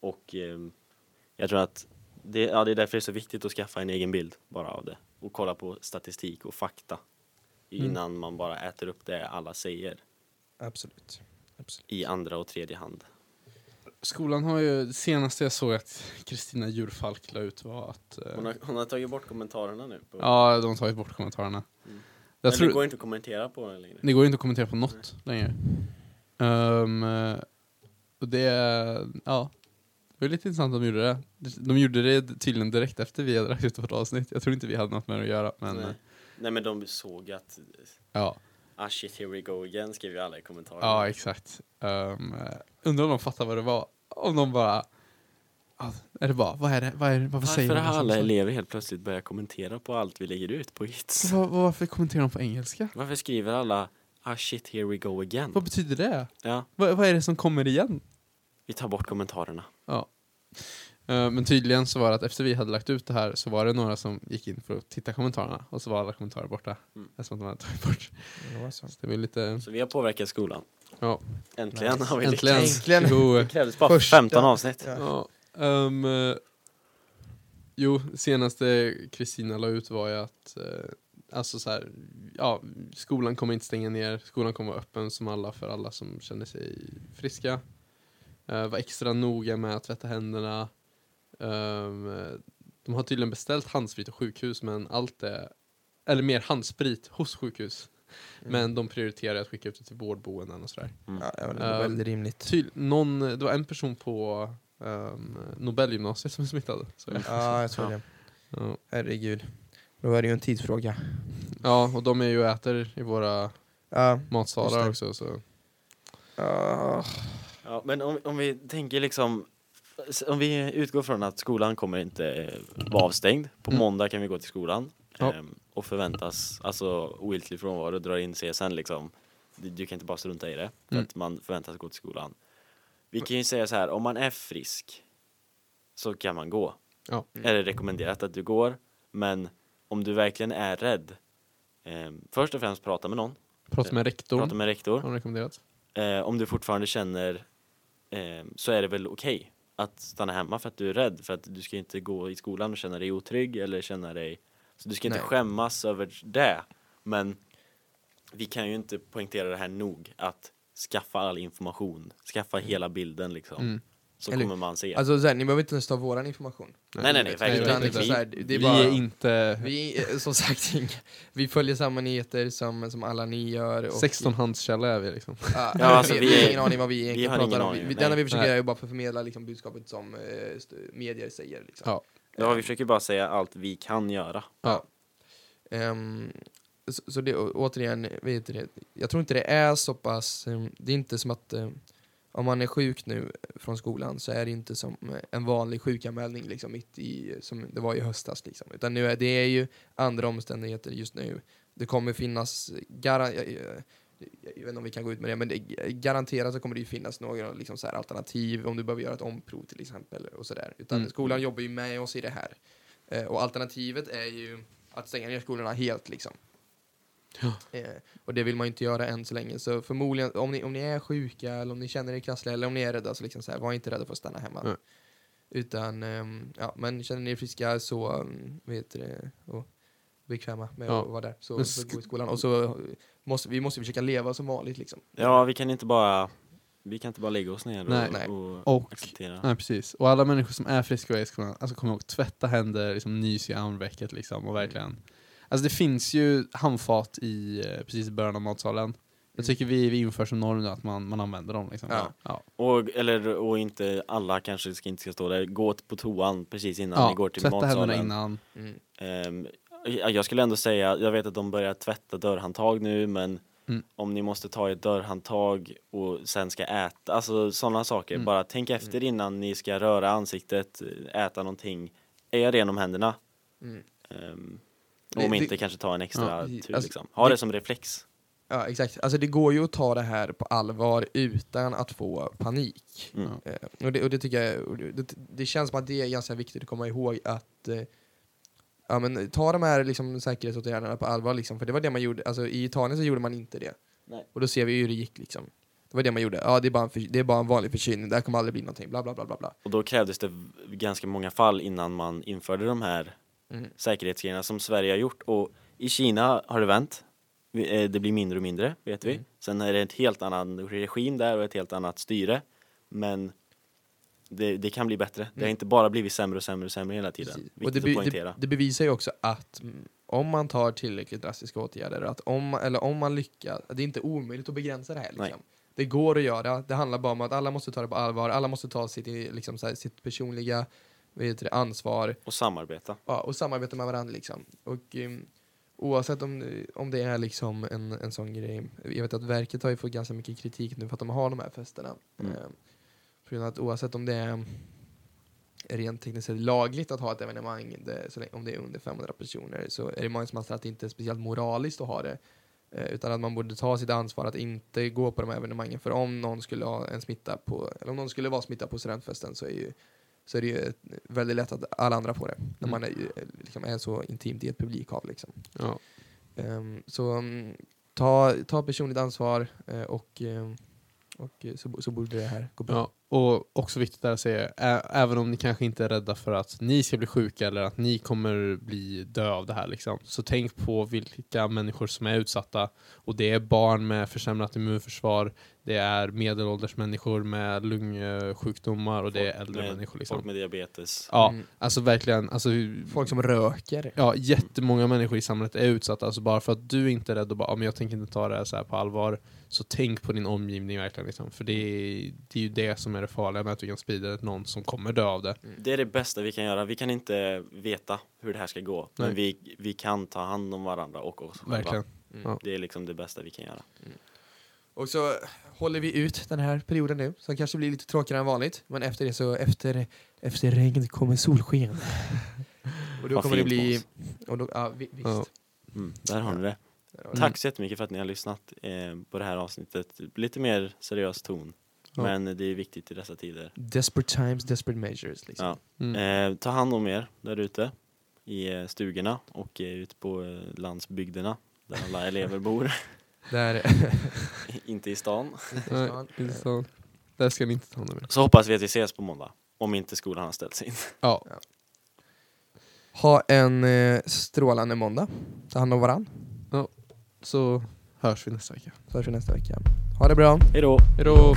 och ehm, jag tror att det, ja, det är därför det är så viktigt att skaffa en egen bild bara av det och kolla på statistik och fakta Mm. innan man bara äter upp det alla säger Absolut. Absolut. i andra och tredje hand. Skolan har ju, det senaste jag såg att Kristina Djurfalk la ut var att... eh, Hon har, hon har tagit bort kommentarerna nu. På, Ja, de har tagit bort kommentarerna. Mm. Jag men tror, det går inte att kommentera på den längre. det går inte att kommentera på något längre. Ehm, eh, och det, är- ja. Det var lite intressant att de gjorde det. De gjorde det tydligen direkt efter vi hade lagt ut vårt avsnitt. Jag tror inte vi hade något med det att göra, men Nej. Nej men de såg att ja. ah shit here we go again skrev ju alla i kommentarerna. Ja, exakt. Um, undrar om de fattar vad det var. Om de bara... ah, är det bara, vad är det? Vad är det? Varför, säger Varför de har alla elever helt plötsligt börjat kommentera på allt vi lägger ut på hits? Var, varför kommenterar de på engelska? Varför skriver alla ah shit here we go again? Vad betyder det? Ja, Vad, vad är det som kommer igen? vi tar bort kommentarerna. Ja. Eh, men tydligen så var det att efter vi hade lagt ut det här så var det några som gick in för att titta kommentarerna och så var alla kommentarer borta. Mm. Eftersom att de hade tagit bort. Det var så. Så det lite... Så vi har påverkat skolan. Ja. Äntligen Nice. har vi Äntligen! lyckats. Äntligen. Jo, Det krävdes bara Första- 15 avsnitt. Ja. Ja, eh, jo, senaste Kristina la ut var ju att eh, alltså så här, ja, skolan kommer inte stänga ner, skolan kommer vara öppen som alla för alla som känner sig friska. Uh, var extra noga med att tvätta händerna. Eh, de har tydligen beställt handsprit och sjukhus men allt är, eller mer handsprit hos sjukhus. Mm. Men de prioriterar att skicka ut det till vårdboenden och sådär. Mm. Ja, det var Ehm, väldigt rimligt. Ty, någon, det var en person på um, Nobelgymnasiet som är smittad. Så, Ja, jag tror Ja. det. ja. Herregud. Då är det ju en tidsfråga. ja, och de är ju och äter i våra Ja. matsalar också. Så. Ja. Ja, men om, om vi tänker liksom om vi utgår från att skolan kommer inte eh, vara avstängd. På Mm. måndag kan vi gå till skolan Ja. ehm, och förväntas, alltså oiltlig frånvaro, drar in CSN liksom. Du, du kan inte bara strunta i det för Mm. att man förväntas gå till skolan. Vi kan ju säga så här, om man är frisk så kan man gå. Ja. Är det rekommenderat att du går, men om du verkligen är rädd, ehm, först och främst prata med någon, Prata med rektorn, prata med rektor. har de rekommenderat. Eh, om du fortfarande känner eh, så är det väl okej att stanna hemma för att du är rädd för att du ska inte gå i skolan och känna dig otrygg eller känna dig så du ska inte Nej. skämmas över det men vi kan ju inte poängtera det här nog att skaffa all information skaffa hela bilden liksom Mm. Så Eller- kommer man se Alltså så här, ni behöver inte ens ta våran information. nej nej nej verkligen Utan inte liksom vi, så här, det är vi bara, är inte vi, som sagt, [laughs] vi följer samma nyheter som, som alla ni gör. Och, 16 handskälla är vi liksom. Ja, Ja, [laughs] alltså, vi, vi vi har är- ingen aning vad vi vi egentligen har ingen pratar om. aning, Vi, det enda vi försöker göra är bara för att förmedla liksom, budskapet som eh, medier säger. Liksom. Ja. Ja, vi försöker bara säga allt vi kan göra. Ja. Ehm, så, så det, återigen, vet du det, jag tror inte det är så pass, ehm, det är inte som att eh, om man är sjuk nu från skolan så är det inte som eh, en vanlig sjukanmälning liksom mitt i, som det var i höstas liksom. Utan nu är det är ju andra omständigheter just nu. Det kommer finnas, gara, jag, jag, jag vet inte om vi kan gå ut med det, men det, garanterat så kommer det ju finnas några liksom så här alternativ om du behöver göra ett omprov till exempel. och så där. Utan Mm. skolan jobbar ju med oss i det här. Eh, och alternativet är ju att stänga ner skolorna helt liksom. Ja. Eh, och det vill man ju inte göra än så länge. Så förmodligen, om ni, om ni är sjuka eller om ni känner er krassliga eller om ni är rädda så liksom så här, var inte rädda för att stanna hemma. Nej. Utan, ehm, ja, men känner ni er friska så, um, vet du det, och bekväma med Ja. att vara där. Så, så gå i skolan. Och så eh, måste vi måste försöka leva som vanligt liksom. Ja, vi kan inte bara, vi kan inte bara lägga oss ner Nej. och, Nej. och, Och- acceptera. Nej precis, och alla människor som är friska och är i skolan, alltså kom ihåg, tvätta händer, liksom nys i armvecket liksom, och verkligen Alltså det finns ju handfat i, eh, precis i början av matsalen Jag Mm. tycker vi, vi inför som norm nu att man, man använder dem liksom. Ja. Ja. Och, eller, och inte alla kanske ska, inte ska stå där. Gå på toan precis innan Ja, ni går till tvätta händerna matsalen. innan. Mm. Ehm, jag jag skulle ändå säga, jag vet att de börjar tvätta dörrhandtag nu men Mm. om ni måste ta ett dörrhandtag och sen ska äta, alltså sådana saker. Mm. Bara tänk efter innan ni ska röra ansiktet, äta någonting. Är jag ren om händerna? Mm. Det- om det- inte kanske ta en extra Ja, tur alltså, liksom. Ha det, det- som reflex. Ja, exakt. Alltså det går ju att ta det här på allvar utan att få panik. Mm. Eh, och, det, och det tycker jag, det, det känns som att det är ganska viktigt att komma ihåg att eh, ja, men, ta de här liksom, säkerhetsåtgärderna på allvar. Liksom, för det var det man gjorde, alltså, i Italien så gjorde man inte det. Nej. Och då ser vi hur det gick. Liksom. Det var det man gjorde. Ja, det är bara en, för, det är bara en vanlig förkylning, det här kommer aldrig bli någonting. Bla, bla, bla, bla, bla. Och då krävdes det ganska många fall innan man införde de här Mm. säkerhetsgrejerna som Sverige har gjort. Och i Kina har det vänt. Eh, Det blir mindre och mindre, vet vi. Mm. Sen är det ett helt annan regim där och ett helt annat styre. Men det, det kan bli bättre. Det har Mm. inte bara blivit sämre och sämre och sämre hela tiden. Precis. Och det, att poängtera. det, det bevisar ju också att mm, om man tar tillräckligt drastiska åtgärder, att om, eller om man lyckas, det är inte omöjligt att begränsa det här. Nej. Liksom. Det går att göra, det handlar bara om att alla måste ta det på allvar, alla måste ta sitt, liksom, så här, sitt personliga vet det, ansvar Och samarbeta. ja, och samarbeta med varandra. Liksom. Och, um, oavsett om, om det är liksom en, en sån grej, jag vet att verket har ju fått ganska mycket kritik nu för att de har de här festerna. Mm. Eh, för grund av att oavsett om det är rent tekniskt sett lagligt att ha ett evenemang, det, så länge, om det är under 500 personer, så är det många som anser att det inte är speciellt moraliskt att ha det. Eh, utan att man borde ta sitt ansvar att inte gå på de här evenemangen. För om någon skulle ha en smitta på, eller om någon skulle vara smittad på studentfesten så är, ju, så är det ju väldigt lätt att alla andra får det. När Mm. man är, ju, eh, liksom är så intimt i ett publikhav. Liksom. Ja. Ehm, så mm, ta, ta personligt ansvar eh, och, ehm, och så, så borde det här gå bra. Ja, och också viktigt där att säga, ä- även om ni kanske inte är rädda för att ni ska bli sjuka eller att ni kommer bli dö av det här, liksom, så tänk på vilka människor som är utsatta. Och det är barn med försämrat immunförsvar, det är medelålders människor med lungsjukdomar och det är äldre med- människor. Liksom. Folk med diabetes. Ja, Mm. alltså verkligen. Alltså, Folk som röker. Ja, jättemånga människor i samhället är utsatta. Alltså bara för att du inte är rädd och bara, men jag tänker inte ta det här så här på allvar. Så tänk på din omgivning verkligen. Liksom. För det är, det är ju det som är det farliga med att du kan sprida någon som kommer dö av det. Det är det bästa vi kan göra. Vi kan inte veta hur det här ska gå. Men Nej. vi, vi kan ta hand om varandra och oss själva. Verkligen. Mm. Ja. Det är liksom det bästa vi kan göra. Och så håller vi ut den här perioden nu, som kanske blir lite tråkigare än vanligt. Men efter det så, efter, efter regn kommer solsken. [laughs] och då Vad kommer det bli... Och då, ja, vi, visst. Ja. Mm, där har ni det. Mm. Tack så jättemycket för att ni har lyssnat eh, på det här avsnittet. Lite mer seriös ton. Ja. Men det är viktigt i dessa tider. Desperate times, desperate measures. Liksom. Ja. Mm. Eh, ta hand om er där ute i eh, stugorna och eh, ute på landsbygderna där alla elever bor. [laughs] Där, [laughs] inte i stan. Nej, inte så. Där ska ni inte ta hand om er. Så hoppas vi att vi ses på måndag. Om inte skolan har ställts in. Ja, ha en eh, strålande måndag. Ta hand om varann. Så hörs vi nästa vecka. Så hörs vi nästa vecka. Ha det bra. Hej då! Hejdå!